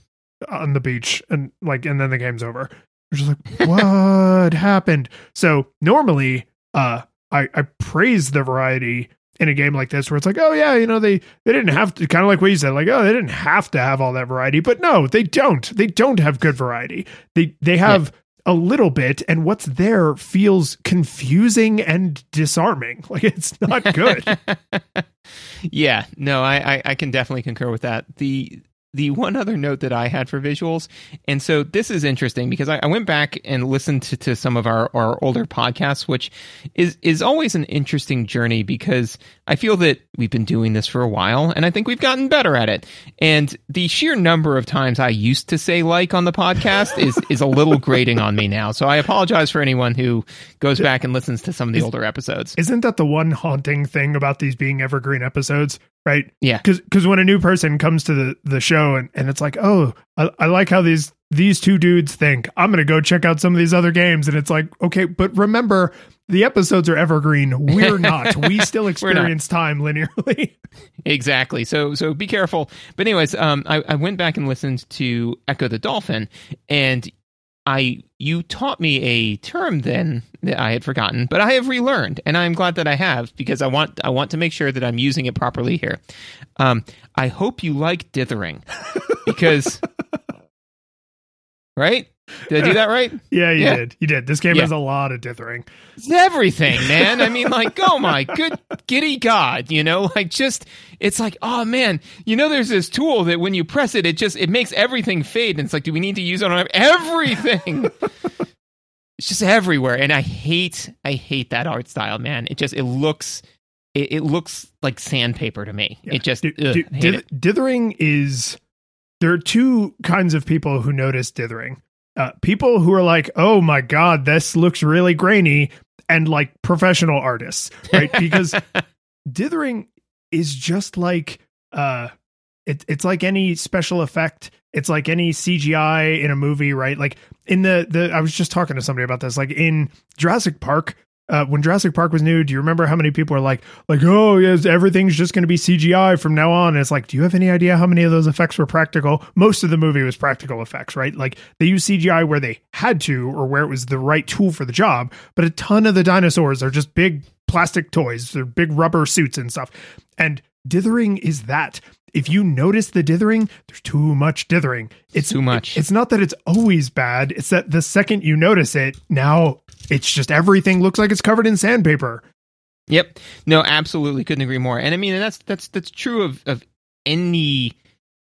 on the beach and like and then the game's over. You're just like what happened? So normally uh i i praise the variety in a game like this where it's like oh yeah you know they they didn't have to kind of like what you said like oh they didn't have to have all that variety but no they don't. They don't have good variety. They they have a little bit and what's there feels confusing and disarming like it's not good yeah, no, I, I I can definitely concur with that. The the one other note that I had for visuals, and so this is interesting because I, I went back and listened to, to some of our, our older podcasts, which is is always an interesting journey because I feel that we've been doing this for a while and I think we've gotten better at it. And the sheer number of times I used to say like on the podcast is is a little grating on me now. So I apologize for anyone who goes back and listens to some of the older episodes. isn't that the one haunting thing about these being evergreen episodes right? Yeah. because when a new person comes to the the show and, and it's like oh I, I like how these these two dudes think. I'm gonna go check out some of these other games. And it's like okay but remember the episodes are evergreen. We're not. We still experience time linearly. Exactly. So so be careful. But anyways, um, I, I went back and listened to Ecco the Dolphin, and I you taught me a term then that I had forgotten, but I have relearned, and I'm glad that I have because I want I want to make sure that I'm using it properly here. Um, I hope you like dithering because. Right? Did I do that right? yeah you Yeah. did you did this game Yeah. has a lot of dithering It's everything, man. I mean, like, oh my good giddy god, you know, like just it's like, oh man, you know, there's this tool that when you press it, it just it makes everything fade, and it's like, do we need to use it on everything? it's just everywhere, and I hate, I hate that art style, man. It just it looks, it, it looks like sandpaper to me. Yeah. It just ugh, dith- it. dithering is there are two kinds of people who notice dithering. Uh, people who are like, "Oh my god, this looks really grainy," and like professional artists, right? Because dithering is just like uh it, it's like any special effect. It's like any cgi in a movie right? Like in the the i was just talking to somebody about this. Like in jurassic park uh, when Jurassic Park was new, do you remember how many people are like, like, oh yes, everything's just going to be CGI from now on? And it's like, do you have any idea how many of those effects were practical? Most of the movie was practical effects, right? Like they used CGI where they had to or where it was the right tool for the job. But a ton of the dinosaurs are just big plastic toys, they're big rubber suits and stuff. And dithering is that. If you notice the dithering, there's too much dithering. It's Too much. It's not that it's always bad. It's that the second you notice it, now it's just everything looks like it's covered in sandpaper. Yep. No, absolutely couldn't agree more. And I mean, that's that's that's true of of any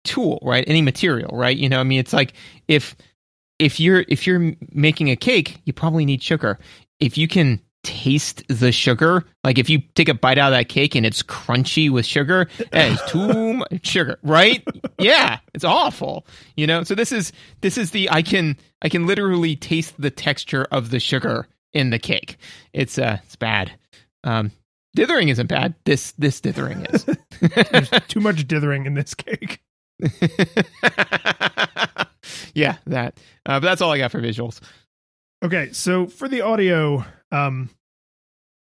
tool, right? Any material, right? You know, I mean, it's like if if you're if you're making a cake, you probably need sugar. If you can taste the sugar, like if you take a bite out of that cake and it's crunchy with sugar, that is too much sugar, right? Yeah, it's awful. You know, so this is this is the I can I can literally taste the texture of the sugar in the cake. It's uh it's bad. Um dithering isn't bad. This this dithering is. There's too much dithering in this cake. yeah, that. Uh, but that's all I got for visuals. Okay, so for the audio, um,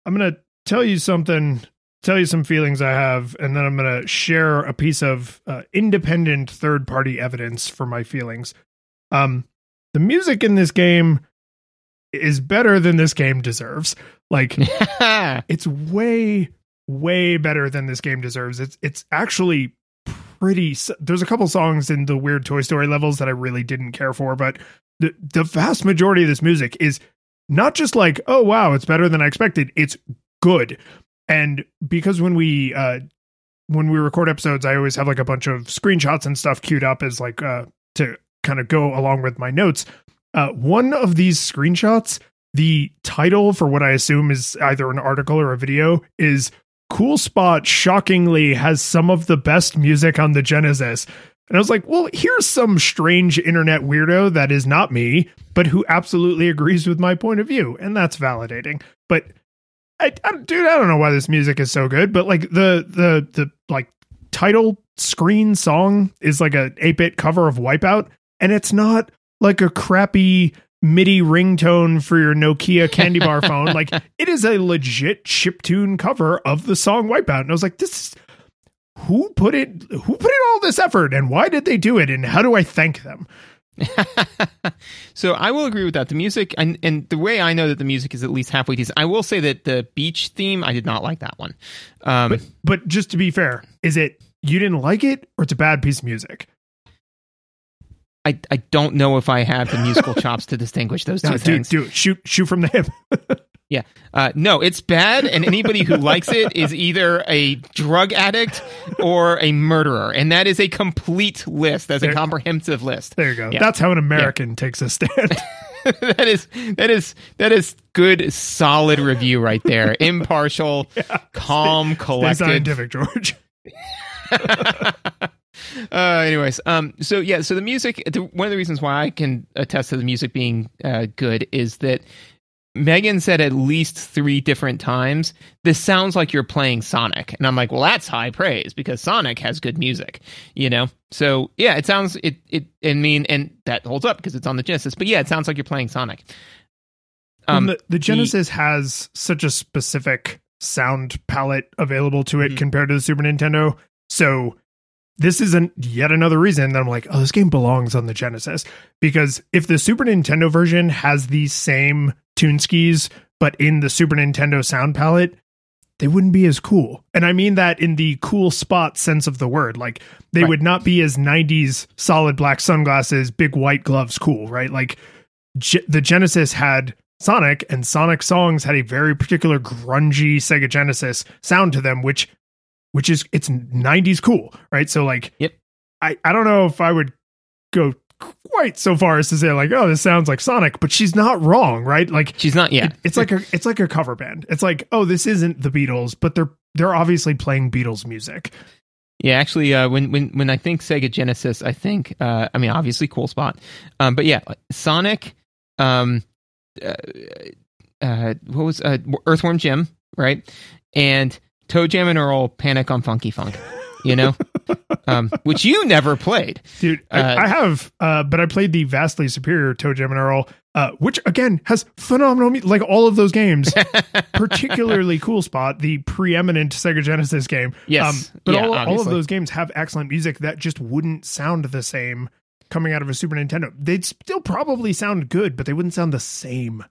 I'm gonna tell you something, tell you some feelings I have, and then I'm gonna share a piece of uh, independent third party evidence for my feelings. Um, the music in this game is better than this game deserves. Like, it's way, way better than this game deserves. It's it's actually pretty. There's a couple songs in the weird Toy Story levels that I really didn't care for, but the the vast majority of this music is not just like oh wow it's better than i expected it's good and because when we uh when we record episodes i always have like a bunch of screenshots and stuff queued up as like uh to kind of go along with my notes uh one of these screenshots the title for what i assume is either an article or a video is cool spot shockingly has some of the best music on the genesis and I was like, well, here's some strange internet weirdo that is not me, but who absolutely agrees with my point of view. And that's validating. But I, I dude, I don't know why this music is so good, but like the, the, the like title screen song is like a 8 bit cover of Wipeout. And it's not like a crappy MIDI ringtone for your Nokia candy bar phone. Like it is a legit chiptune cover of the song Wipeout. And I was like, this is who put it who put in all this effort and why did they do it and how do I thank them? so I will agree with that. The music and and the way I know that the music is at least halfway decent. I will say that the beach theme I did not like that one. Um, But but just to be fair, is it you didn't like it or it's a bad piece of music? I I don't know if I have the musical chops to distinguish those two No, things. do it. Shoot shoot from the hip. Yeah. Uh, no, it's bad, and anybody who likes it is either a drug addict or a murderer, and that is a complete list. That's a comprehensive list. There you go. Yeah. That's how an American takes a stand. that is that is that is good, solid review right there. Impartial, calm, Stay collected. scientific, George. Uh, anyways, um, so yeah, so the music. The, one of the reasons why I can attest to the music being uh, good is that Megan said at least three different times, "This sounds like you're playing Sonic," and I'm like, "Well, that's high praise because Sonic has good music, you know." So yeah, it sounds it it. I mean, and that holds up because it's on the Genesis. But yeah, it sounds like you're playing Sonic. Um, the, the Genesis has such a specific sound palette available to it Mhm. compared to the Super Nintendo. So this isn't yet another reason that I'm like, oh, this game belongs on the Genesis. Because if the Super Nintendo version has these same tune skis, but in the Super Nintendo sound palette, they wouldn't be as cool. And I mean that in the cool spot sense of the word. Like they Right. would not be as 90s solid black sunglasses, big white gloves cool, right? Like Ge- the Genesis had Sonic, and Sonic songs had a very particular grungy Sega Genesis sound to them, which which is it's 90s cool, right? So like Yep. I, I don't know if I would go quite so far as to say like, oh, this sounds like Sonic, but she's not wrong, right? Like she's not. Yeah, it- it's like a it's like a cover band. It's like, oh, this isn't the Beatles, but they're they're obviously playing Beatles music. Yeah, actually, uh, when when when I think Sega Genesis, I think uh, I mean obviously Cool Spot, um, but yeah, Sonic, um, uh, uh, what was uh, Earthworm Jim, right? And ToeJam and Earl Panic on Funky Funk, you know, um, which you never played, dude. I, Uh, I have, uh, but I played the vastly superior ToeJam and Earl, uh, which again has phenomenal, mu- like all of those games, particularly Cool Spot, the preeminent Sega Genesis game. Yes. Um, but Yeah, all, all of those games have excellent music that just wouldn't sound the same coming out of a Super Nintendo. They'd still probably sound good, but they wouldn't sound the same.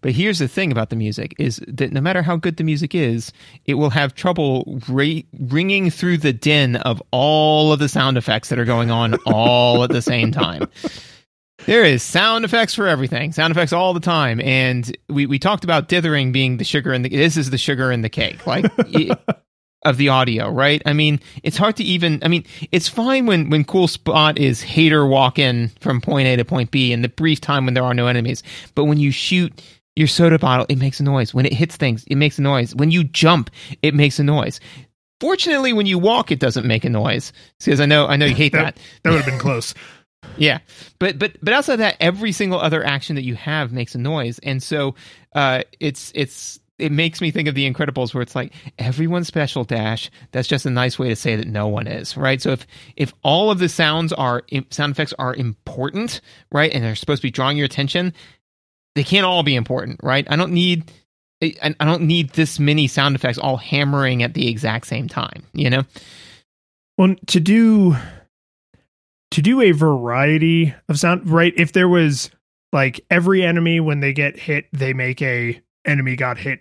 But here's the thing about the music is that no matter how good the music is, it will have trouble ringing through the din of all of the sound effects that are going on all at the same time. There is sound effects for everything, sound effects all the time, and we, we talked about dithering being the sugar in the. This is the sugar in the cake, like it, of the audio, right? I mean, it's hard to even. I mean, it's fine when when Cool Spot is hater walking from point A to point B in the brief time when there are no enemies, but when you shoot your soda bottle, it makes a noise. When it hits things, it makes a noise. When you jump, it makes a noise. Fortunately, when you walk, it doesn't make a noise. Because I know, I know you hate that. That would have been close. Yeah, but but but outside of that, every single other action that you have makes a noise, and so uh, it's it's it makes me think of the Incredibles, where it's like everyone's special dash. That's just a nice way to say that no one is, right? So if if all of the sounds are sound effects are important, right, and they're supposed to be drawing your attention, they can't all be important, right? I don't need. I I don't need this many sound effects all hammering at the exact same time, you know? Well, to do to do a variety of sound, right? If there was like every enemy when they get hit, they make a enemy got hit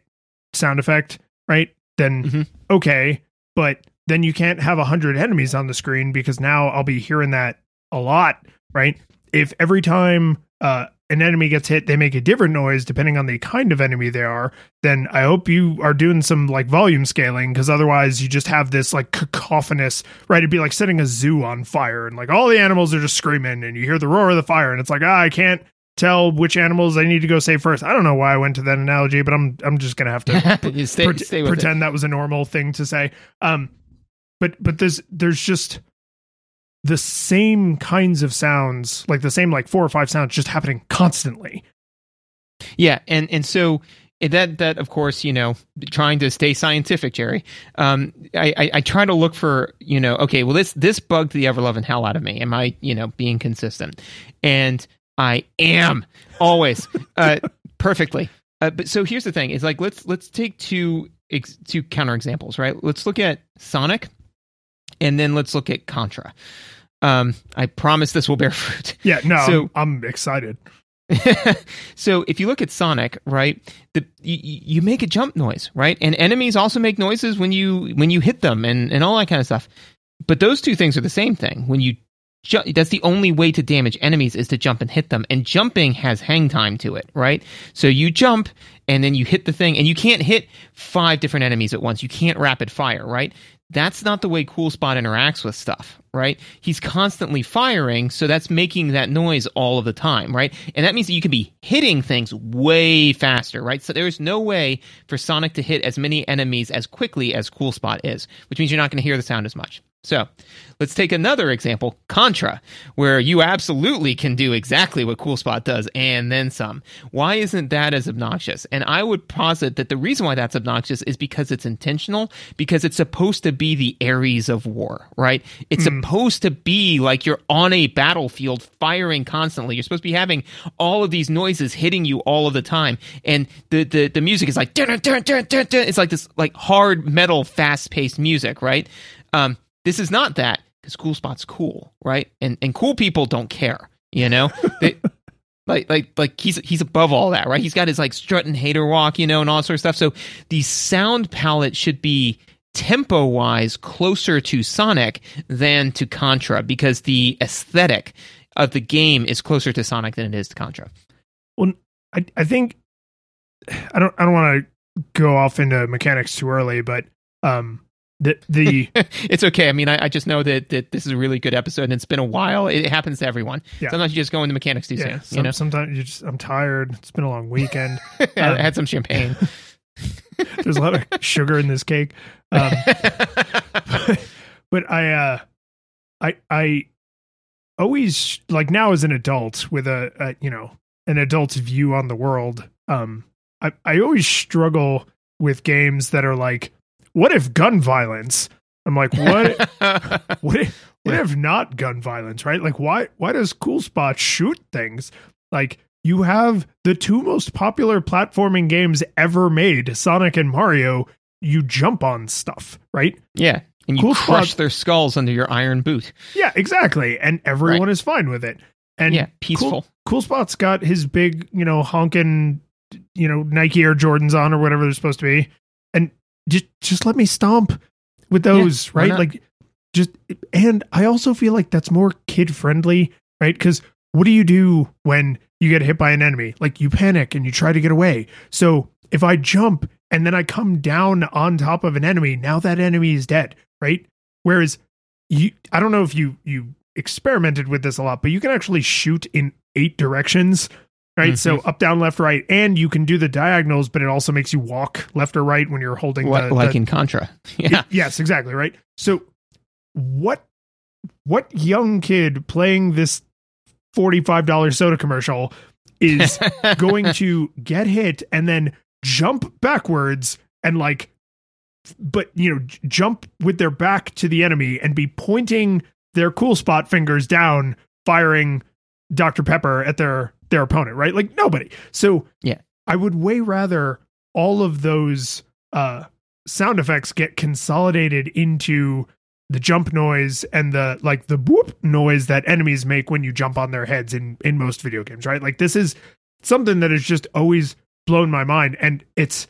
sound effect, right? Then Mhm. okay, but then you can't have a hundred enemies on the screen because now I'll be hearing that a lot, right? If every time uh, an enemy gets hit, they make a different noise depending on the kind of enemy they are, then I hope you are doing some like volume scaling because otherwise you just have this like cacophonous, right? It'd be like setting a zoo on fire and like all the animals are just screaming and you hear the roar of the fire and it's like, ah, I can't tell which animals I need to go save first. I don't know why I went to that analogy, but I'm I'm just gonna have to stay, pret- stay with it. pretend that was a normal thing to say. Um, but but there's there's just the same kinds of sounds, like the same like four or five sounds, just happening constantly. Yeah, and and so that that of course you know trying to stay scientific, Jerry. Um, I, I I try to look for you know okay, well this this bugged the ever loving hell out of me. Am I you know being consistent? And I am always uh, perfectly. Uh, but so here's the thing: is like let's let's take two ex- two counter examples, right? Let's look at Sonic, and then let's look at Contra. Um, I promise this will bear fruit. Yeah, no, So- I'm, I'm excited. so if you look at Sonic, right, the you, you make a jump noise, right, and enemies also make noises when you when you hit them and and all that kind of stuff. But those two things are the same thing. When you ju- that's the only way to damage enemies is to jump and hit them, and jumping has hang time to it, right? So you jump and then you hit the thing, and you can't hit five different enemies at once. You can't rapid fire, right? That's not the way Cool Spot interacts with stuff, right? He's constantly firing, so that's making that noise all of the time, right? And that means that you can be hitting things way faster, right? So there's no way for Sonic to hit as many enemies as quickly as Cool Spot is, which means you're not going to hear the sound as much. So let's take another example Contra, where you absolutely can do exactly what Cool Spot does and then some. Why isn't that as obnoxious? And I would posit that the reason why that's obnoxious is because it's intentional, because it's supposed to be the Ares of war, right? It's supposed to be like you're on a battlefield firing constantly. You're supposed to be having all of these noises hitting you all of the time. And the, the, the music is like, dun, dun, dun, dun, dun, dun. it's like this like hard metal, fast paced music, right? Um, this is not that because cool spot's cool, right? And and cool people don't care, you know. They, like like like he's he's above all that, right? He's got his like strut and hater walk, you know, and all sort of stuff. So the sound palette should be tempo wise closer to Sonic than to Contra because the aesthetic of the game is closer to Sonic than it is to Contra. Well, I I think I don't I don't want to go off into mechanics too early, but um the the it's okay. I mean, I, I just know that, that this is a really good episode and it's been a while. It happens to everyone. Yeah. Sometimes you just go into mechanics too yeah, soon. some, you know, sometimes you just I'm tired. It's been a long weekend. I had some champagne. There's a lot of sugar in this cake. Um, but but I uh I I always like now as an adult with a, a you know an adult's view on the world um I I always struggle with games that are like what if gun violence I'm like what what if, what Yeah. if not gun violence right like why why does cool spot shoot things like you have the two most popular platforming games ever made Sonic and Mario you jump on stuff right yeah, and you Cool crush spot. their skulls under your iron boot. yeah exactly and everyone is fine with it and yeah, peaceful. Cool, cool Spot's got his big, you know, honking, you know, Nike Air Jordans on or whatever they're supposed to be, and just just let me stomp with those, why right? Like, just and I also feel like that's more kid friendly, right? Because what do you do when you get hit by an enemy? Like you panic and you try to get away. So if I jump and then I come down on top of an enemy, now that enemy is dead, right? Whereas you, I don't know if you you experimented with this a lot, but you can actually shoot in eight directions. Right, mm-hmm. so up, down, left, right, and you can do the diagonals, but it also makes you walk left or right when you're holding Like, the, like the- in Contra. Yeah. yes, exactly, right. So what what young kid playing this $45 soda commercial is going to get hit and then jump backwards and like but you know j- jump with their back to the enemy and be pointing their cool spot fingers down firing Dr Pepper at their their opponent right? Like nobody. So Yeah. I would way rather all of those uh sound effects get consolidated into the jump noise and the like the boop noise that enemies make when you jump on their heads in in most video games right? Like this is something that has just always blown my mind and it's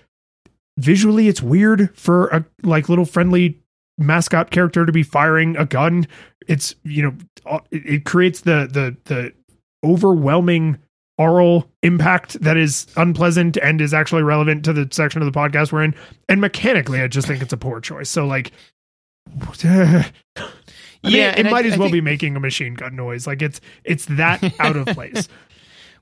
visually it's weird for a like little friendly mascot character to be firing a gun. It's you know it, it creates the the the overwhelming aural impact that is unpleasant and is actually relevant to the section of the podcast we're in and mechanically i just think it's a poor choice so like I mean, Yeah, it and I- might as well think- be making a machine gun noise. Like it's it's that out of place.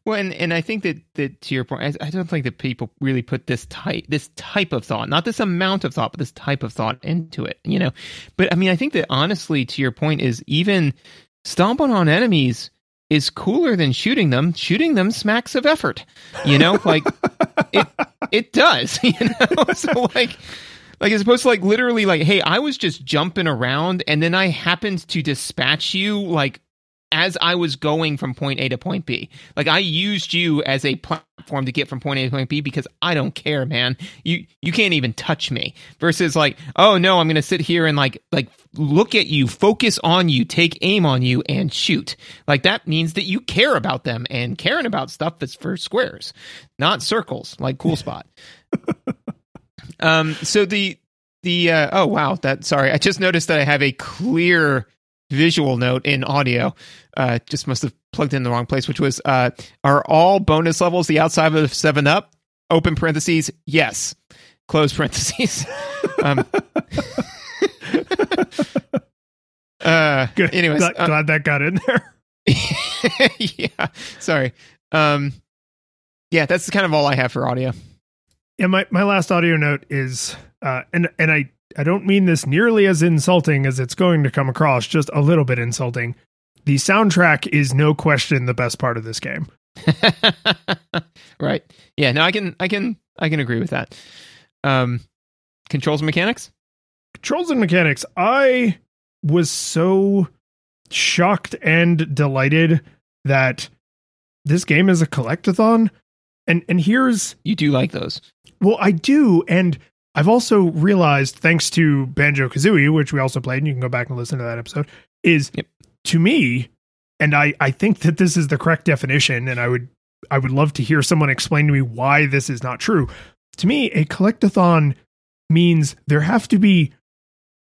Well, and, and I think that, that to your point, I, I don't think that people really put this type this type of thought, not this amount of thought, but this type of thought into it. You know, but I mean, I think that honestly, to your point, is even stomping on enemies is cooler than shooting them. Shooting them smacks of effort. You know, like it it does. You know, so like. Like as opposed to like literally like, hey, I was just jumping around and then I happened to dispatch you like as I was going from point A to point B. Like I used you as a platform to get from point A to point B because I don't care, man. You you can't even touch me. Versus like, oh no, I'm gonna sit here and like like look at you, focus on you, take aim on you, and shoot. Like that means that you care about them and caring about stuff that's for squares, not circles, like cool spot. um so the the uh, oh wow that sorry i just noticed that i have a clear visual note in audio uh just must have plugged in the wrong place which was uh are all bonus levels the outside of 7 up? Open parentheses yes. Close parentheses. Um uh Good. anyways glad, uh, glad that got in there. yeah sorry. Um yeah that's kind of all i have for audio. Yeah, my, my last audio note is uh and and I I don't mean this nearly as insulting as it's going to come across, just a little bit insulting. The soundtrack is no question the best part of this game. right. Yeah. No, I can, I can, I can agree with that. Um, controls and mechanics. Controls and mechanics. I was so shocked and delighted that this game is a collectathon. And and here's You do like those. Well, I do, and I've also realized, thanks to Banjo Kazooie, which we also played, and you can go back and listen to that episode, is Yep. to me, and I I think that this is the correct definition, and I would I would love to hear someone explain to me why this is not true. To me, a collectathon means there have to be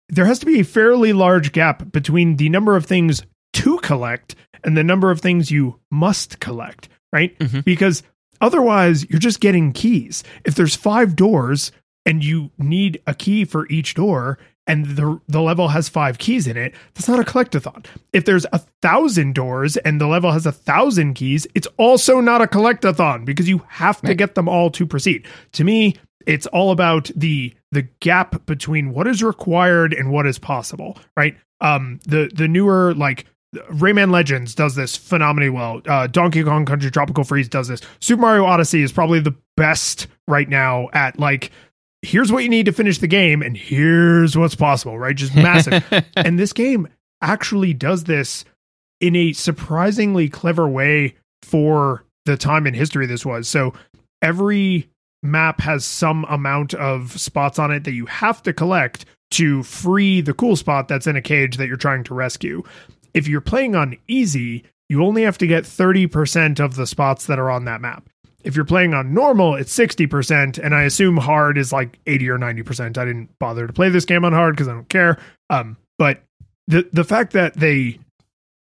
there has to be a fairly large gap between the number of things to collect and the number of things you must collect, right? Mhm. Because otherwise you're just getting keys. If there's five doors, and you need a key for each door and the the level has five keys in it, that's not a collectathon. If there's a thousand doors and the level has a thousand keys, it's also not a collectathon because you have to get them all to proceed. To me, it's all about the the gap between what is required and what is possible, right? Um, the the newer like Rayman Legends does this phenomenally well. Uh, Donkey Kong Country Tropical Freeze does this. Super Mario Odyssey is probably the best right now at like here's what you need to finish the game and here's what's possible, right? Just massive. and this game actually does this in a surprisingly clever way for the time and history this was. So every map has some amount of spots on it that you have to collect to free the cool spot that's in a cage that you're trying to rescue. If you're playing on easy, you only have to get 30% of the spots that are on that map. If you're playing on normal, it's 60%, and I assume hard is like 80 or 90%. I didn't bother to play this game on hard because I don't care. Um, but the the fact that they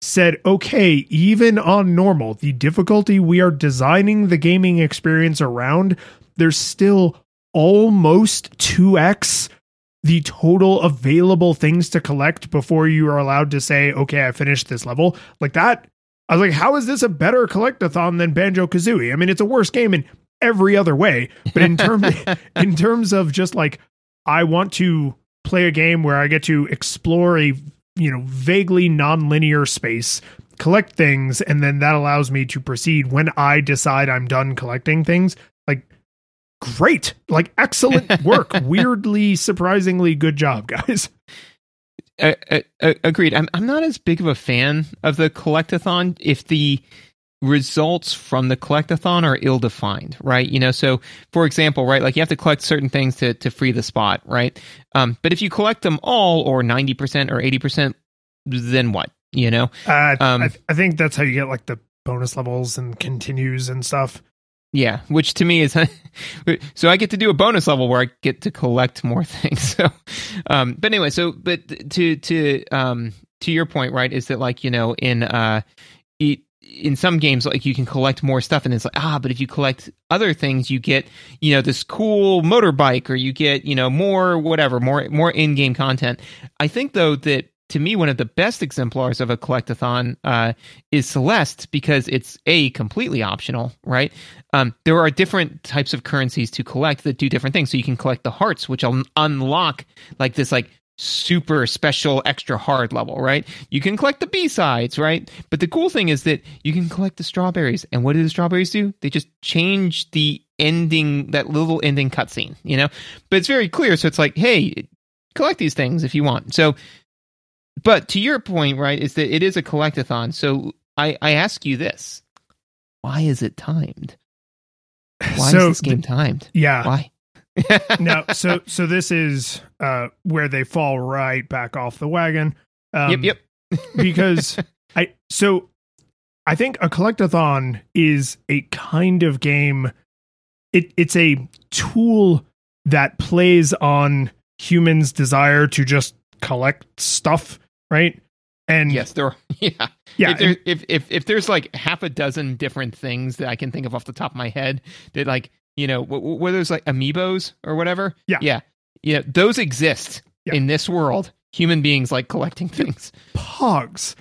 said, okay, even on normal, the difficulty we are designing the gaming experience around, there's still almost 2x the total available things to collect before you are allowed to say, okay, I finished this level. Like that, I was like, how is this a better collectathon than Banjo Kazooie? I mean, it's a worse game in every other way, but in terms in terms of just like I want to play a game where I get to explore a you know vaguely non-linear space collect things and then that allows me to proceed when i decide i'm done collecting things. Like great. Like excellent work. Weirdly surprisingly good job guys Uh, uh, agreed. I'm I'm not as big of a fan of the collectathon if the results from the collectathon are ill defined, right? You know, so for example, right, like you have to collect certain things to to free the spot, right? Um, but if you collect them all or 90% or 80%, then what? You know? uh, Um, I, I think that's how you get like the bonus levels and continues and stuff Yeah, which to me is so I get to do a bonus level where I get to collect more things. So, um, but anyway, so but to to um to your point, right, is that like you know in uh it, in some games like you can collect more stuff and it's like ah but if you collect other things you get you know this cool motorbike or you get you know more whatever more more in-game content i think though that to me one of the best exemplars of a collectathon uh, is celeste because it's a completely optional right? Um, there are different types of currencies to collect that do different things. So you can collect the hearts which will unlock like this like super special extra hard level right? You can collect the b-sides right? But the cool thing is that you can collect the strawberries. And what do the strawberries do? They just change the ending that little ending cutscene you know? But it's very clear. So it's like hey collect these things if you want. So but to your point right is that it is a collectathon. So i i ask you this. Why is it timed? Why so is this game timed? Yeah. Why? No so so this is uh where they fall right back off the wagon. Um, yep yep. because I so I think a collectathon is a kind of game. It it's a tool that plays on humans' desire to just collect stuff, right? And Yes, there. Are, yeah, yeah, If, there, if if if there's like half a dozen different things that I can think of off the top of my head that like you know wh- where there's like amiibos or whatever. Yeah. yeah, yeah. Those exist Yeah. in this world. Human beings like collecting things, pogs.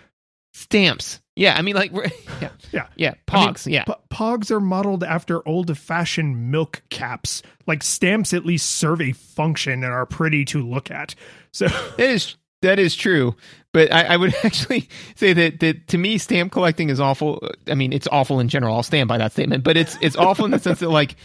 stamps. Yeah, I mean like yeah, Yeah. yeah, I mean, pogs. yeah, P- pogs are modeled after old-fashioned milk caps. Like stamps at least serve a function and are pretty to look at. So that is that is true. But I, I would actually say that that to me, stamp collecting is awful. I mean, it's awful in general. I'll stand by that statement. But it's it's awful in the sense that like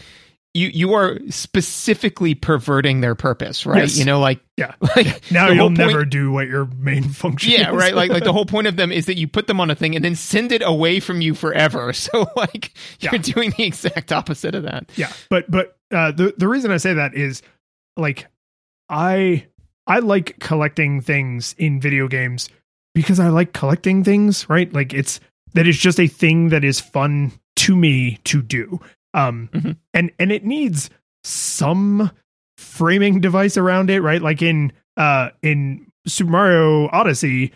you you are specifically perverting their purpose, right? Yes. You know, like yeah, like now you'll point- never do what your main function. yeah, is. right. Like like the whole point of them is that you put them on a thing and then send it away from you forever. So like you're Yeah. doing the exact opposite of that. yeah but but uh the the reason i say that is like i i like collecting things in video games because i like collecting things right like it's that is just a thing that is fun to me to do um Mhm. and and it needs some framing device around it right like in uh in super mario odyssey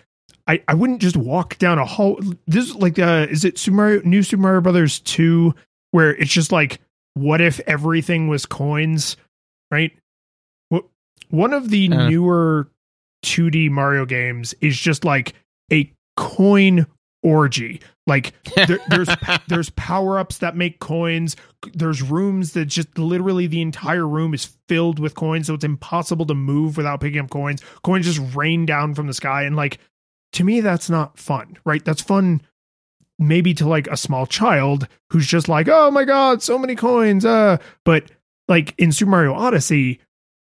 I, I wouldn't just walk down a hall. This like uh, is it Super Mario New Super Mario Brothers two where it's just like what if everything was coins right one of the Uh. newer 2D Mario games is just like a coin orgy. Like there, there's there's power ups that make coins. There's rooms that just literally the entire room is filled with coins, so it's impossible to move without picking up coins. Coins just rain down from the sky, and like to me, that's not fun, right? That's fun maybe to like a small child who's just like, oh my god, so many coins. Uh, but like in Super Mario Odyssey,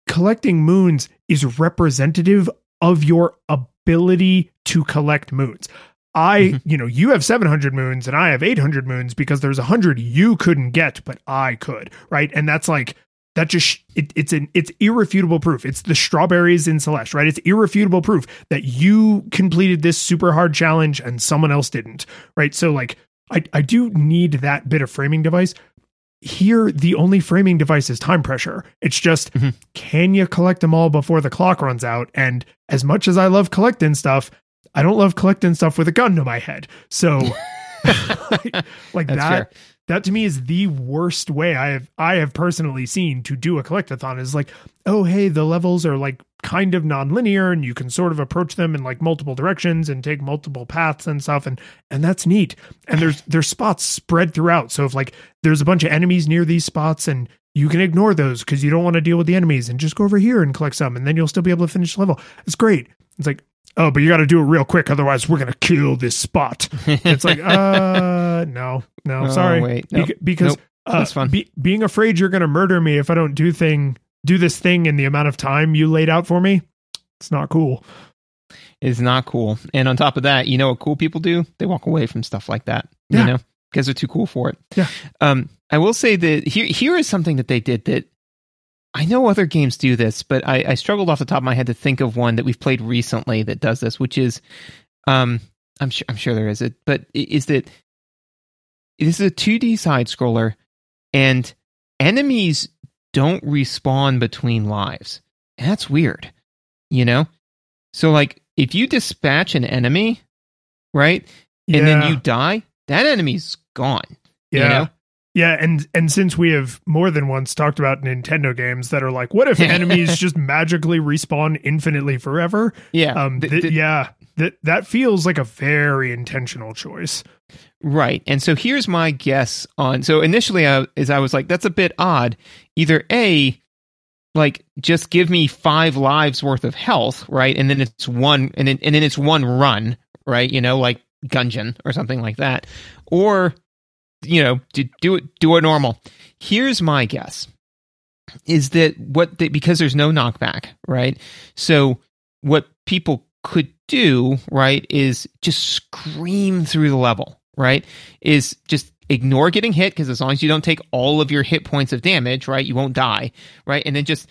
collecting moons is representative of your ability to collect moons. I, Mhm. you know, you have 700 moons and I have 800 moons because there's 100 you couldn't get, but I could, right? And that's like, that just, it, it's an, it's irrefutable proof. It's the strawberries in Celeste, right? It's irrefutable proof that you completed this super hard challenge and someone else didn't, right? So, like, I, I do need that bit of framing device. Here, the only framing device is time pressure. It's just, Mhm. can you collect them all before the clock runs out? And as much as I love collecting stuff, I don't love collecting stuff with a gun to my head. So, like, like that, fair. That to me is the worst way I have I have personally seen to do a collectathon is like, oh hey, the levels are like kind of nonlinear and you can sort of approach them in like multiple directions and take multiple paths and stuff and and that's neat. And there's there's spots spread throughout. So if like there's a bunch of enemies near these spots and you can ignore those because you don't want to deal with the enemies and just go over here and collect some and then you'll still be able to finish the level. It's great. It's like, oh, but you got to do it real quick, otherwise we're gonna kill this spot. It's like, uh, no, no, Oh, sorry, wait. Nope. Bec- because Nope. uh, That's fun. be- being afraid you're gonna murder me if I don't do thing do this thing in the amount of time you laid out for me. It's not cool. It's not cool. And on top of that, you know what cool people do? They walk away from stuff like that. Yeah. You know, because they're too cool for it. Yeah. Um, I will say that here here is something that they did that I know other games do this, but I, I struggled off the top of my head to think of one that we've played recently that does this, which is um I'm sure I'm sure there is it, but is that this is a 2D side scroller and enemies don't respawn between lives. And that's weird. You know? So like if you dispatch an enemy, right? And yeah, then you die, that enemy's gone. yeah. You know? Yeah, and and since we have more than once talked about Nintendo games that are like, what if enemies just magically respawn infinitely forever? Yeah. Um, th- th- yeah, that that feels like a very intentional choice. Right. And so here's my guess on. So initially, I, as I was like, that's a bit odd. Either A, like just give me five lives worth of health, right? And then it's one, and then and then it's one run, right? You know, like Gungeon or something like that, or you know, do, do it do it normal. Here's my guess: is that what they, because there's no knockback, right? So what people could do, right, is just scream through the level, right? Is just ignore getting hit because as long as you don't take all of your hit points of damage, right, you won't die, right? And then just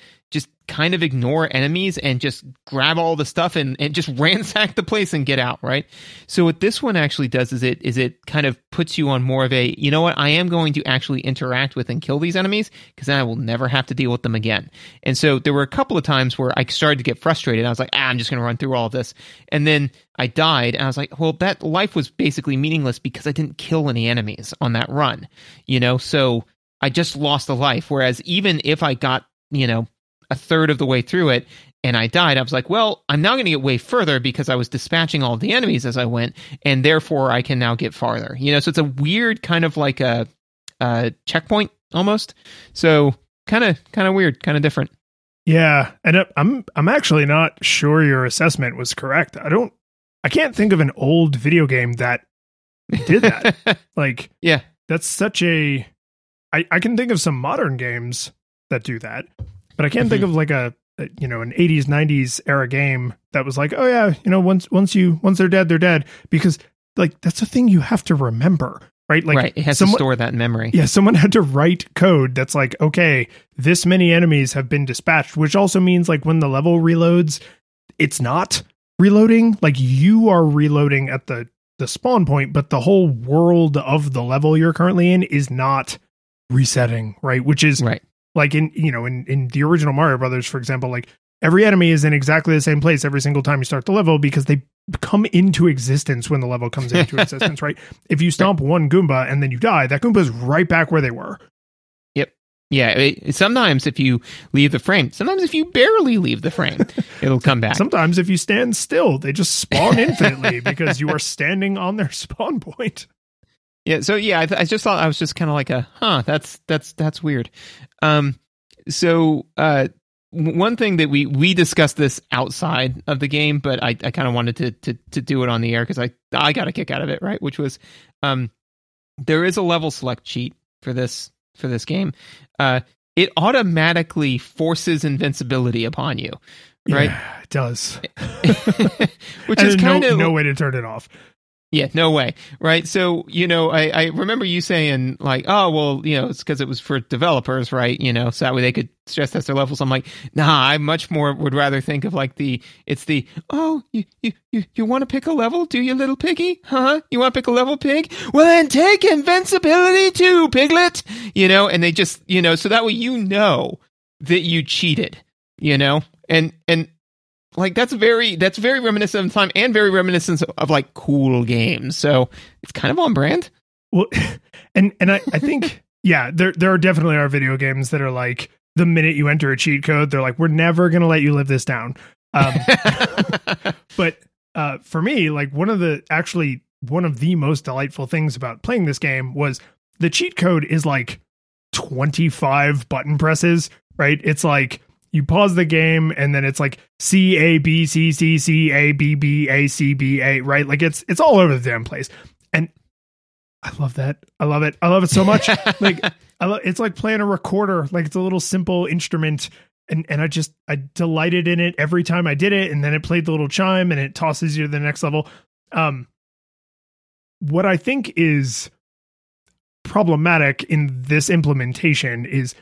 kind of ignore enemies and just grab all the stuff and, and just ransack the place and get out, right? So what this one actually does is it is it kind of puts you on more of a, you know what, I am going to actually interact with and kill these enemies because then I will never have to deal with them again. And so there were a couple of times where I started to get frustrated. I was like, ah, I'm just going to run through all of this. And then I died and I was like, well, that life was basically meaningless because I didn't kill any enemies on that run, you know? So I just lost a life. Whereas even if I got, you know, a third of the way through it and I died, I was like, well, I'm now going to get way further because I was dispatching all the enemies as I went, and therefore I can now get farther. You know, so it's a weird kind of like a, a checkpoint almost. So kind of kind of weird, kind of different. Yeah, and I'm I'm actually not sure your assessment was correct. I don't, I can't think of an old video game that did that. like, Yeah. that's such a. I I can think of some modern games that do that, but I can't think Mhm. of like a, a you know an 80s 90s era game that was like, oh yeah, you know once once you once they're dead they're dead because like that's a thing you have to remember, right? Like right. It has someone- to store that memory. yeah, someone had to write code that's like, okay, this many enemies have been dispatched, which also means like when the level reloads, it's not reloading. Like you are reloading at the the spawn point, but the whole world of the level you're currently in is not resetting, right? Which is Right. Like in you know in in the original Mario Brothers, for example, like every enemy is in exactly the same place every single time you start the level because they come into existence when the level comes into existence, right? If you stomp one Goomba and then you die, that Goomba is right back where they were. Yep. Yeah, it, sometimes if you leave the frame, sometimes if you barely leave the frame, it'll come back. Sometimes if you stand still, they just spawn infinitely because you are standing on their spawn point. Yeah, so yeah, I, th- I just thought I was just kind of like a, huh, that's that's that's weird. Um, so uh, one thing that we we discussed this outside of the game, but I, I kind of wanted to, to to do it on the air because I I got a kick out of it, right? Which was, um, there is a level select cheat for this for this game. Uh, it automatically forces invincibility upon you, right? Yeah, it does. Which And is kind of no way to turn it off. Yeah, no way. Right. So, you know, I, I remember you saying, like, oh, well, you know, it's because it was for developers, right? You know, so that way they could stress test their levels. I'm like, nah, I much more would rather think of like the, it's the, oh, you, you, you, you want to pick a level, do you, little piggy? Huh? You want to pick a level, pig? Well, then take invincibility too, piglet. You know, and they just, you know, so that way you know that you cheated, you know? And, and, like that's very that's very reminiscent of time and very reminiscent of, of like cool games. So it's kind of on brand. Well, and and I, I think yeah, there there are definitely are video games that are like the minute you enter a cheat code, they're like, we're never gonna let you live this down. Um, but uh, for me, like one of the actually one of the most delightful things about playing this game was the cheat code is like 25 button presses, right? It's like you pause the game and then it's like C A B C C C A B B A C B A, right? Like it's it's all over the damn place. And I love that. I love it. I love it so much. like I lo- it's like playing a recorder. Like it's a little simple instrument and and I just I delighted in it every time I did it and then it played the little chime and it tosses you to the next level. Um what I think is problematic in this implementation is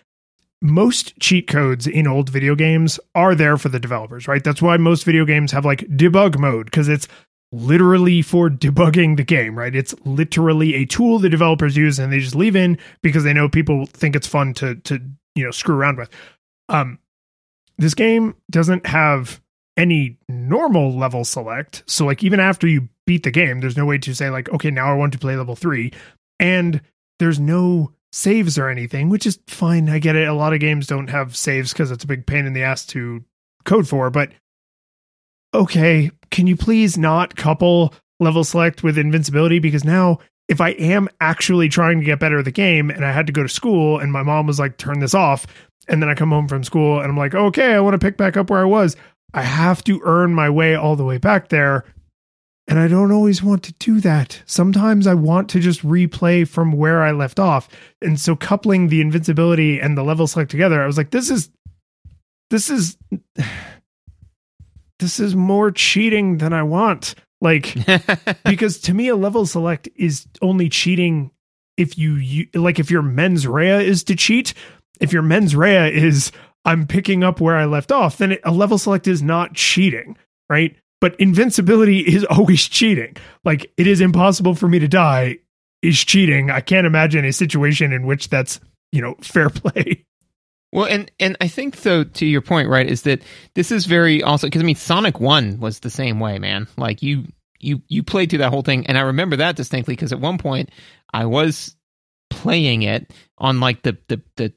most cheat codes in old video games are there for the developers, right? That's why most video games have like debug mode because it's literally for debugging the game, right? It's literally a tool the developers use and they just leave in because they know people think it's fun to to you know screw around with. Um this game doesn't have any normal level select. So like even after you beat the game, there's no way to say like okay, now I want to play level 3 and there's no saves or anything, which is fine. I get it. A lot of games don't have saves because it's a big pain in the ass to code for, but okay, can you please not couple level select with invincibility? Because now, if I am actually trying to get better at the game and I had to go to school and my mom was like, turn this off, and then I come home from school and I'm like, okay, I want to pick back up where I was, I have to earn my way all the way back there. And I don't always want to do that. Sometimes I want to just replay from where I left off. And so coupling the invincibility and the level select together, I was like, this is this is this is more cheating than I want. Like because to me a level select is only cheating if you, you like if your mens rea is to cheat. If your mens rea is I'm picking up where I left off, then it, a level select is not cheating, right? But invincibility is always cheating. Like it is impossible for me to die is cheating. I can't imagine a situation in which that's, you know, fair play. Well, and and I think though to your point, right, is that this is very also because I mean Sonic One was the same way, man. Like you you you played through that whole thing, and I remember that distinctly because at one point I was playing it on like the the the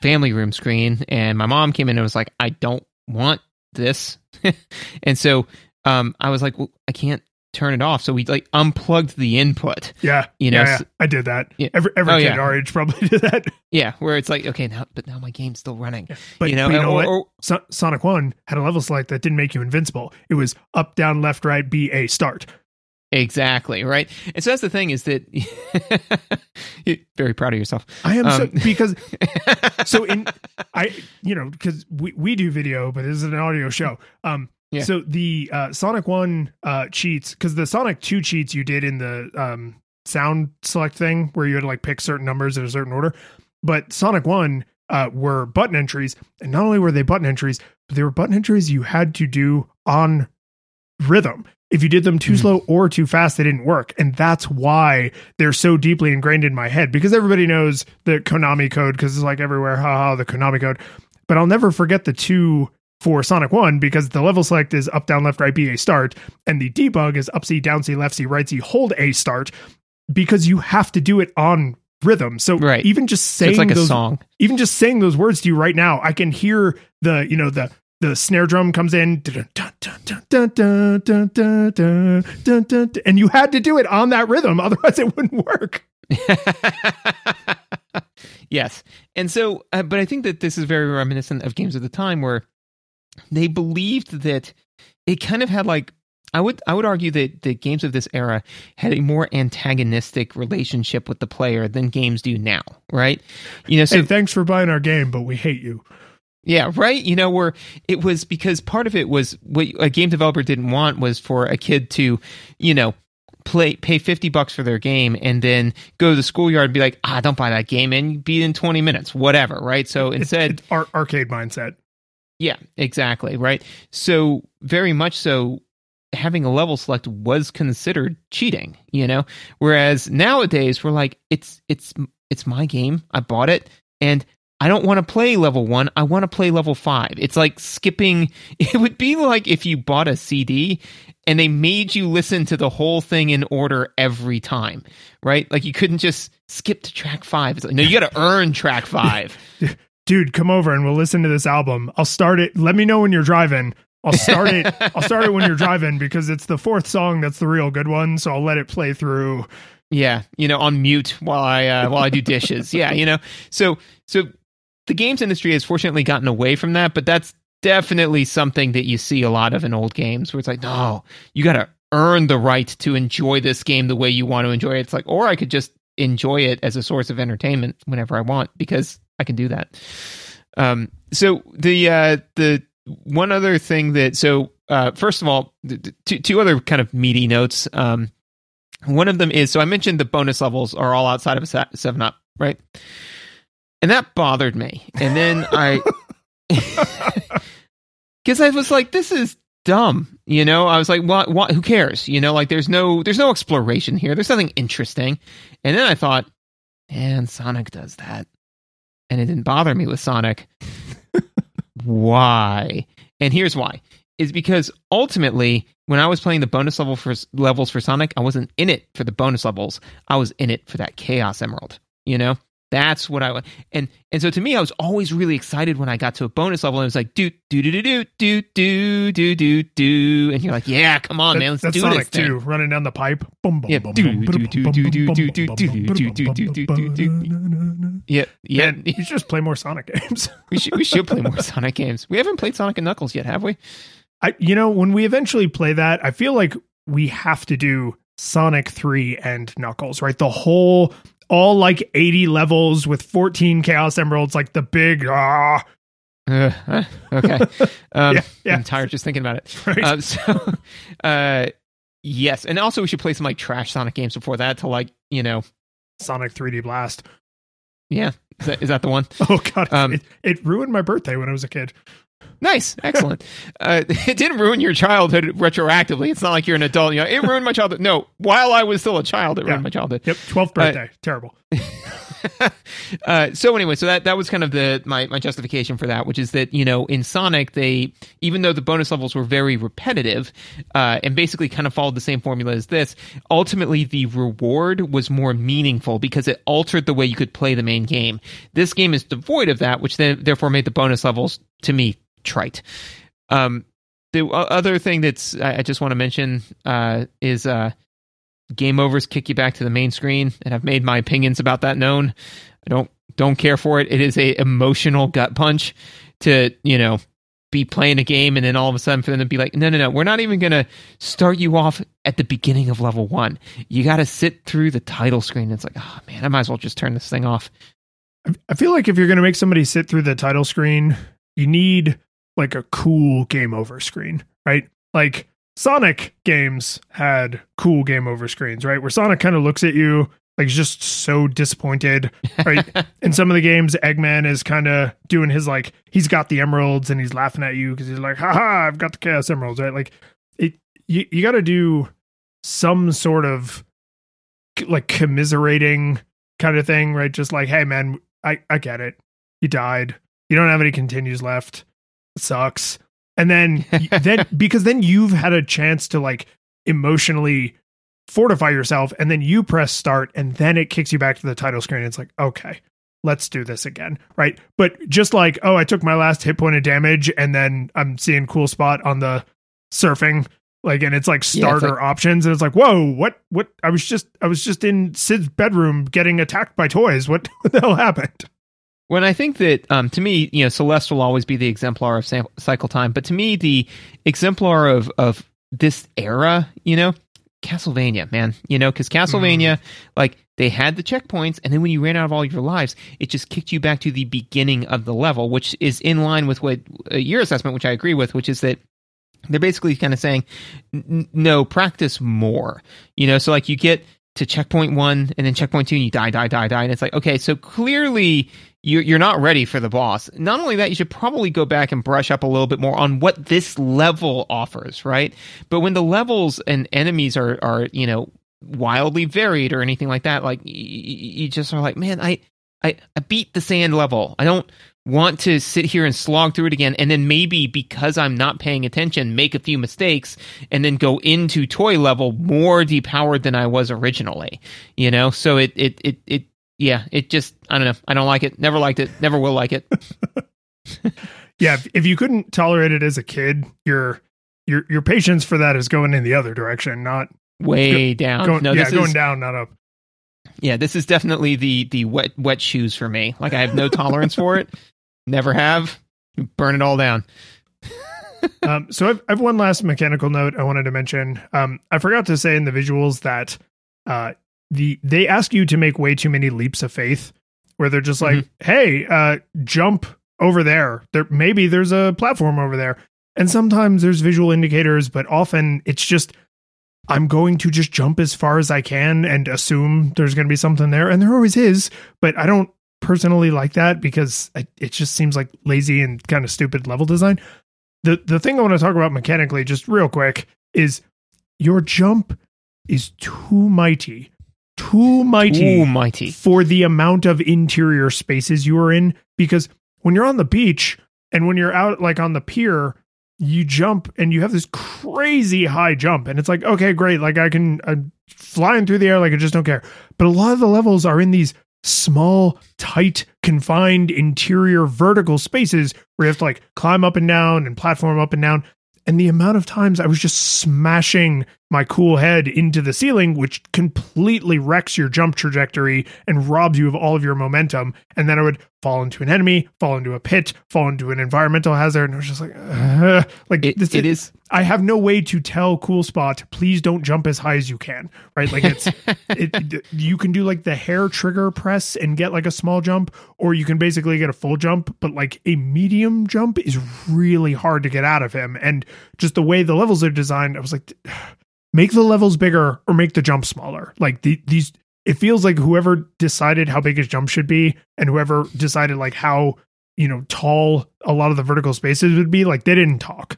family room screen, and my mom came in and was like, "I don't want this," and so um I was like, "Well, I can't." turn it off so we like unplugged the input Yeah. You know, yeah, yeah. I did that. Yeah. Every every Oh, kid yeah. our age probably did that. yeah where it's like okay now but now my game's still running But you know, but you know or- what? or- So- Sonic 1 had a level select that didn't make you invincible. It was up, down, left, right, B, A, start. Exactly right, and so that's the thing is that you're very proud of yourself. I am so Um, because so in I you know because we we do video, but this is an audio show. Um, Yeah. so the uh, Sonic One uh cheats because the Sonic Two cheats you did in the um sound select thing where you had to like pick certain numbers in a certain order, but Sonic One uh were button entries, and not only were they button entries, but they were button entries you had to do on rhythm. If you did them too Mhm. slow or too fast, they didn't work. And that's why they're so deeply ingrained in my head because everybody knows the Konami code because it's like everywhere, haha, the Konami code. But I'll never forget the two for Sonic 1 because the level select is up, down, left, right, B, A start, and the debug is up, C, down, C, left, C, right, C, hold, A start because you have to do it on rhythm. So right. even just saying so like those, song. even just saying those words to you right now, I can hear the, you know, the, the snare drum comes in and you had to do it on that rhythm otherwise it wouldn't work yes and so uh, but i think that this is very reminiscent of games of the time where they believed that it kind of had like, I would I would argue that the games of this era had a more antagonistic relationship with the player than games do now, right? You know, so hey, thanks for buying our game, but we hate you. Yeah, right. You know, where it was because part of it was what a game developer didn't want was for a kid to, you know, play pay fifty bucks for their game and then go to the schoolyard and be like, ah, don't buy that game and beat in twenty minutes, whatever, right? So instead, It's ar- arcade mindset. Yeah, exactly, right. So very much so, having a level select was considered cheating, you know. Whereas nowadays we're like, it's it's it's my game, I bought it, and I don't want to play level one. I want to play level five. It's like skipping. It would be like if you bought a CD and they made you listen to the whole thing in order every time, right? Like you couldn't just skip to track five. It's like, no, you got to earn track five. Dude, come over and we'll listen to this album. I'll start it. Let me know when you're driving. I'll start it. I'll start it when you're driving because it's the fourth song that's the real good one. So I'll let it play through. Yeah, you know, on mute while I uh, while I do dishes. yeah, you know. So so the games industry has fortunately gotten away from that, but that's definitely something that you see a lot of in old games where it's like, no, you got to earn the right to enjoy this game the way you want to enjoy it. It's like, or I could just enjoy it as a source of entertainment whenever I want because I can do that. Um, so the uh, the one other thing that so uh, first of all, two two other kind of meaty notes. Um, one of them is so I mentioned the bonus levels are all outside of a seven up, right? And that bothered me. And then I, because I was like, this is dumb, you know. I was like, what? What? Who cares? You know, like there's no there's no exploration here. There's nothing interesting. And then I thought, man, Sonic does that, and it didn't bother me with Sonic. why? And here's why: is because ultimately, when I was playing the bonus level for levels for Sonic, I wasn't in it for the bonus levels. I was in it for that Chaos Emerald. You know, that's what I want. And and so to me, I was always really excited when I got to a bonus level and it was like do do do do do do do do do do, and you're like, yeah, come on, That- man, let's that's do Sonic this too, running down the pipe. Boom, boom, Yeah, boom, do, do, do, do, do, do, do, do, do, do, do, do. Yeah, yeah. Man, you should just play more Sonic games. we should we should play more Sonic games. We haven't played Sonic and Knuckles yet, have we? I, you know, when we eventually play that, I feel like we have to do Sonic 3 and Knuckles, right? The whole, all like 80 levels with 14 Chaos Emeralds, like the big, ah, Uh, uh, okay. Um, Yeah, yeah. I'm tired just thinking about it. right? Uh, so, uh, yes, and also we should play some like trash Sonic games before that to like you know, Sonic 3D Blast. yeah, is that, is that the one? Oh, God. Um, it, it ruined my birthday when I was a kid. Nice, excellent. uh, it didn't ruin your childhood retroactively. It's not like you're an adult. You know, it ruined my childhood. No, while I was still a child, it ruined my childhood. Yep. 12th birthday. Terrible. uh, so anyway, so that that was kind of the my my justification for that, which is that you know in Sonic they even though the bonus levels were very repetitive uh, and basically kind of followed the same formula as this, ultimately the reward was more meaningful because it altered the way you could play the main game. This game is devoid of that, which then therefore made the bonus levels to me trite. Um, the other thing that's I, I just want to mention uh, is uh, game overs kick you back to the main screen, and I've made my opinions about that known. I don't don't care for it. It is a emotional gut punch to you know be playing a game and then all of a sudden for them to be like, no, no, no, we're not even gonna start you off at the beginning of level one. You got to sit through the title screen. It's like, oh man, I might as well just turn this thing off. I feel like if you're going to make somebody sit through the title screen, you need like a cool game over screen, right? Like Sonic games had cool game over screens, right? Where Sonic kind of looks at you like he's just so disappointed, right? In some of the games, Eggman is kind of doing his like he's got the emeralds and he's laughing at you because he's like, "Ha I've got the chaos emeralds, right? Like it, you, you got to do some sort of like commiserating kind of thing, right? Just like, hey man, I, I get it. You died. You don't have any continues left. Sucks. And then then because then you've had a chance to like emotionally fortify yourself, and then you press start, and then it kicks you back to the title screen. It's like, okay, let's do this again. Right. But just like, oh, I took my last hit point of damage, and then I'm seeing cool spot on the surfing. Like and it's like Yeah, it's starter like- options, and it's like, whoa, what, what? I was just, I was just in Sid's bedroom getting attacked by toys. What, what the hell happened? When I think that, um, to me, you know, Celeste will always be the exemplar of sam- cycle time, but to me, the exemplar of of this era, you know, Castlevania, man, you know, because Castlevania, like they had the checkpoints, and then when you ran out of all your lives, it just kicked you back to the beginning of the level, which is in line with what uh, your assessment, which I agree with, which is that they're basically kind of saying, "N- no, practice more. You know, so like you get to checkpoint one and then checkpoint two, and you die, die, die, die, and it's like, okay, so clearly you're you're not ready for the boss. Not only that, you should probably go back and brush up a little bit more on what this level offers, right? But when the levels and enemies are are you know wildly varied or anything like that, like y- y- you just are like, man, I I, I beat the sand level. I don't want to sit here and slog through it again and then maybe because I'm not paying attention make a few mistakes and then go into toy level more depowered than I was originally. You know? So it it it it yeah, it just I don't know. I don't like it. Never liked it. Never will like it. Yeah, if, you couldn't tolerate it as a kid, your your your patience for that is going in the other direction, not Way down. going. no, yeah, going is down, not up. yeah, this is definitely the the wet wet shoes for me. Like I have no tolerance for it. Never have. Burn it all down. um, so I've, I've one last mechanical note I wanted to mention. Um, I forgot to say in the visuals that uh, the they ask you to make way too many leaps of faith, where they're just like, "Hey, uh, jump over there. There maybe there's a platform over there." And sometimes there's visual indicators, but often it's just I'm going to just jump as far as I can and assume there's going to be something there, and there always is. But I don't personally like that because I, it just seems like lazy and kind of stupid level design the the thing I want to talk about mechanically, just real quick, is your jump is too mighty, too mighty Ooh, mighty. for the amount of interior spaces you are in. Because when you're on the beach and when you're out like on the pier, you jump and you have this crazy high jump, and it's like okay, great, like I can I'm flying through the air, like I just don't care. But a lot of the levels are in these small, tight, confined interior vertical spaces where you have to like climb up and down and platform up and down. And the amount of times I was just smashing my cool head into the ceiling, which completely wrecks your jump trajectory and robs you of all of your momentum. And then I would fall into an enemy, fall into a pit, fall into an environmental hazard. And I was just like, uh, like It, this it is I have no way to tell cool spot, please don't jump as high as you can. Right. Like it's, it, you can do like the hair trigger press and get like a small jump, or you can basically get a full jump, but like a medium jump is really hard to get out of him. And just the way the levels are designed, I was like, make the levels bigger or make the jump smaller. Like the, these, it feels like whoever decided how big his jump should be and whoever decided like how, you know, tall a lot of the vertical spaces would be, like they didn't talk.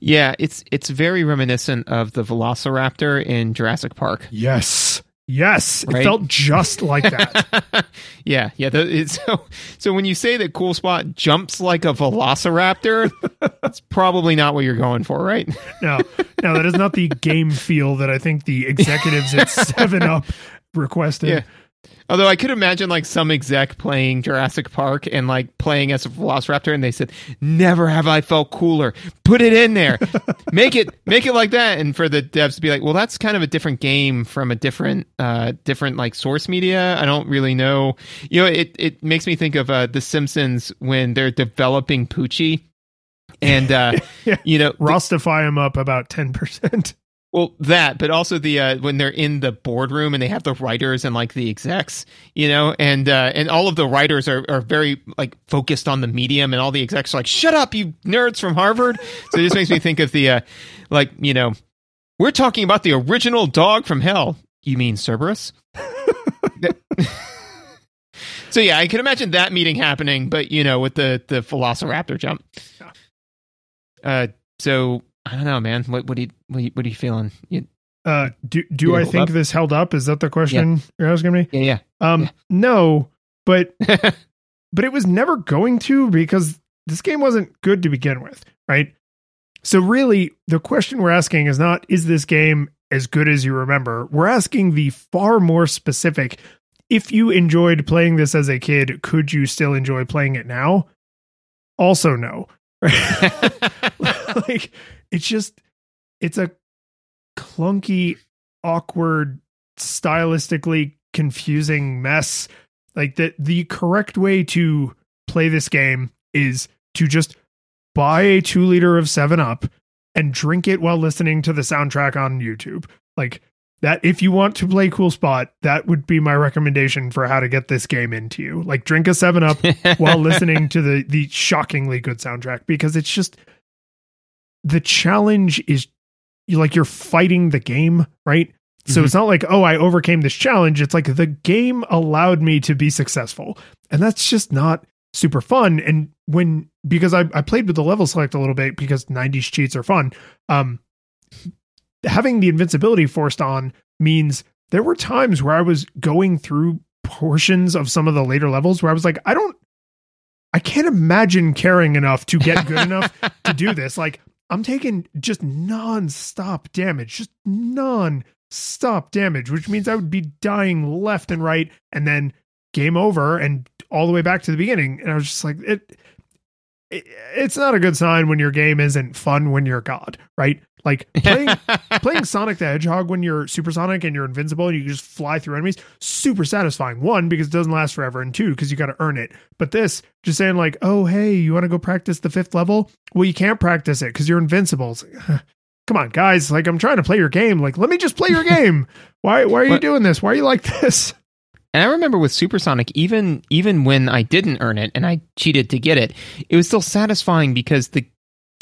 Yeah, it's it's very reminiscent of the Velociraptor in Jurassic Park. Yes. Yes. It felt just like that. yeah, yeah. The, so so when you say that Cool Spot jumps like a Velociraptor, that's probably not what you're going for, right? no, no, that is not the game feel that I think the executives at 7 Up requested. Yeah. Although I could imagine like some exec playing Jurassic Park and like playing as a Velociraptor, and they said, "Never have I felt cooler. Put it in there, make it, make it like that." And for the devs to be like, "Well, that's kind of a different game from a different, uh, different like source media." I don't really know. You know, it it makes me think of uh, The Simpsons when they're developing Poochie, and uh, Yeah. you know, Rostify him up about 10%. Well, that, but also the uh, when they're in the boardroom and they have the writers and like the execs, you know, and uh, and all of the writers are, are very like focused on the medium, and all the execs are like, "Shut up, you nerds from Harvard." So it just makes me think of the uh, like you know, we're talking about the original dog from hell. You mean Cerberus? so yeah, I can imagine that meeting happening, but you know, with the the Velociraptor jump. Uh, so I don't know, man. What what are you what are you, what are you feeling? You, Uh, do do I think up? this held up? Is that the question you're asking me? yeah, Um, Yeah. no, but but it was never going to because this game wasn't good to begin with, right? So really, the question we're asking is not is this game as good as you remember. We're asking the far more specific if you enjoyed playing this as a kid, could you still enjoy playing it now? Also, no. like, it's just, it's a clunky, awkward, stylistically confusing mess. Like, the, the correct way to play this game is to just buy a two liter of 7 Up and drink it while listening to the soundtrack on YouTube. Like, that if you want to play cool spot that would be my recommendation for how to get this game into you. Like drink a 7 up while listening to the the shockingly good soundtrack because it's just the challenge is like you're fighting the game right? So mm-hmm. it's not like oh i overcame this challenge. It's like the game allowed me to be successful. And that's just not super fun. And when because i, I played with the level select a little bit because 90s cheats are fun. Um having the invincibility forced on means there were times where I was going through portions of some of the later levels where I was like, I don't, I can't imagine caring enough to get good enough to do this. Like, I'm taking just non-stop damage, just non-stop damage, which means I would be dying left and right, and then game over and all the way back to the beginning. And I was just like, it, it it's not a good sign when your game isn't fun when you're God, right? Like playing playing Sonic the Hedgehog when you're supersonic and you're invincible and you just fly through enemies, super satisfying. One, because it doesn't last forever, and two, because you got to earn it. But this, just saying like, oh hey, you want to go practice the fifth level? Well, you can't practice it because you're invincible. Like, Come on, guys! Like I'm trying to play your game. Like let me just play your game. Why why are you doing this? Why are you like this? And I remember with Supersonic, even even when I didn't earn it and I cheated to get it, it was still satisfying because the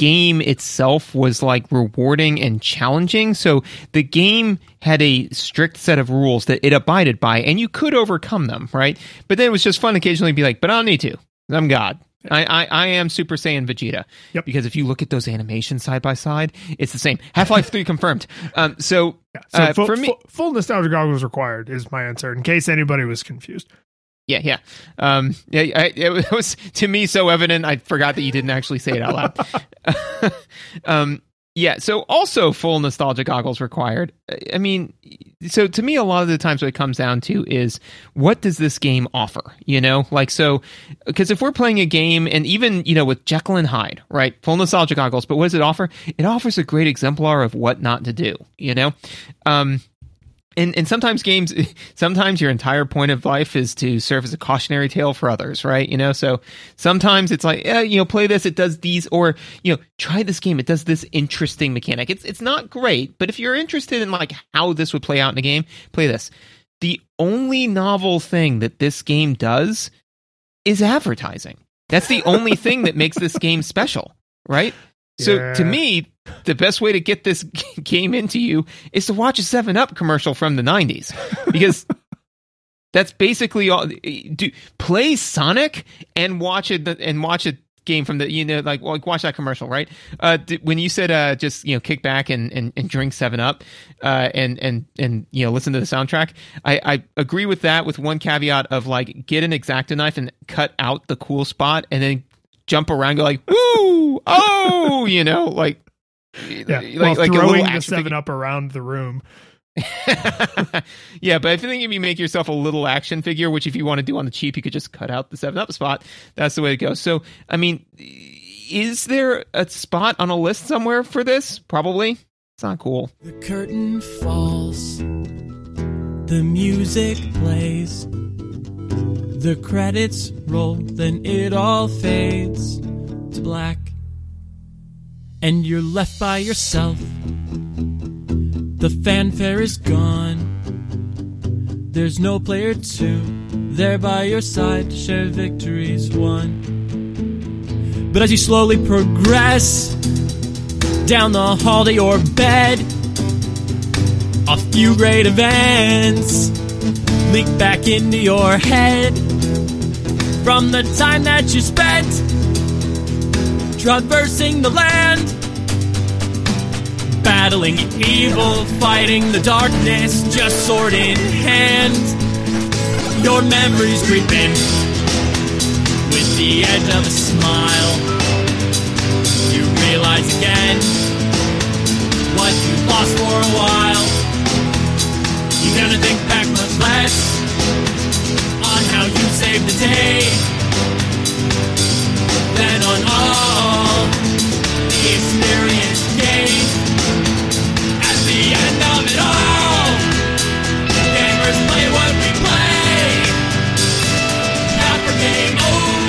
game itself was like rewarding and challenging. So the game had a strict set of rules that it abided by, and you could overcome them, right? But then it was just fun occasionally be like, but I don't need to. I'm God. I, I, I am Super Saiyan Vegeta. Yep. Because if you look at those animations side by side, it's the same. Half Life 3 confirmed. Um, so, yeah, so uh, full, for me, full, full nostalgia goggles required is my answer, in case anybody was confused. Yeah, yeah, um, yeah. I, it was to me so evident. I forgot that you didn't actually say it out loud. um, yeah. So also full nostalgia goggles required. I mean, so to me, a lot of the times what it comes down to is what does this game offer? You know, like so, because if we're playing a game, and even you know with Jekyll and Hyde, right? Full nostalgia goggles, but what does it offer? It offers a great exemplar of what not to do. You know, um, and and sometimes games sometimes your entire point of life is to serve as a cautionary tale for others right? You know so sometimes it's like yeah you know play this it does these or you know try this game it does this interesting mechanic. It's it's not great but if you're interested in like how this would play out in a game play this. The only novel thing that this game does is advertising. That's the only thing that makes this game special right? So yeah. to me, the best way to get this game into you is to watch a 7 Up commercial from the 90s because that's basically all do play Sonic and watch it and watch a game from the you know like like watch that commercial right uh when you said uh just you know kick back and and, and drink 7 Up uh and and and you know listen to the soundtrack I I agree with that with one caveat of like get an X-Acto knife and cut out the cool spot and then jump around, go like, "Woo! Oh!" you know, like yeah, like, like throwing the seven figure. up around the room. yeah, but I think if you make yourself a little action figure, which if you want to do on the cheap, you could just cut out the seven up spot. That's the way to go. So, I mean, is there a spot on a list somewhere for this? Probably. It's not cool. The curtain falls. The music plays. The credits roll, then it all fades to black. And you're left by yourself. The fanfare is gone. There's no player two there by your side to share victories won. But as you slowly progress down the hall to your bed, a few great events leak back into your head from the time that you spent traversing the land, battling evil, fighting the darkness, just sword in hand. Your memories creeping with the edge of a smile. You realize again what you lost for a while. You're gonna think back much less on how you saved the day than on all the experience gained at the end of it all. Gamers play what we play, not for game over.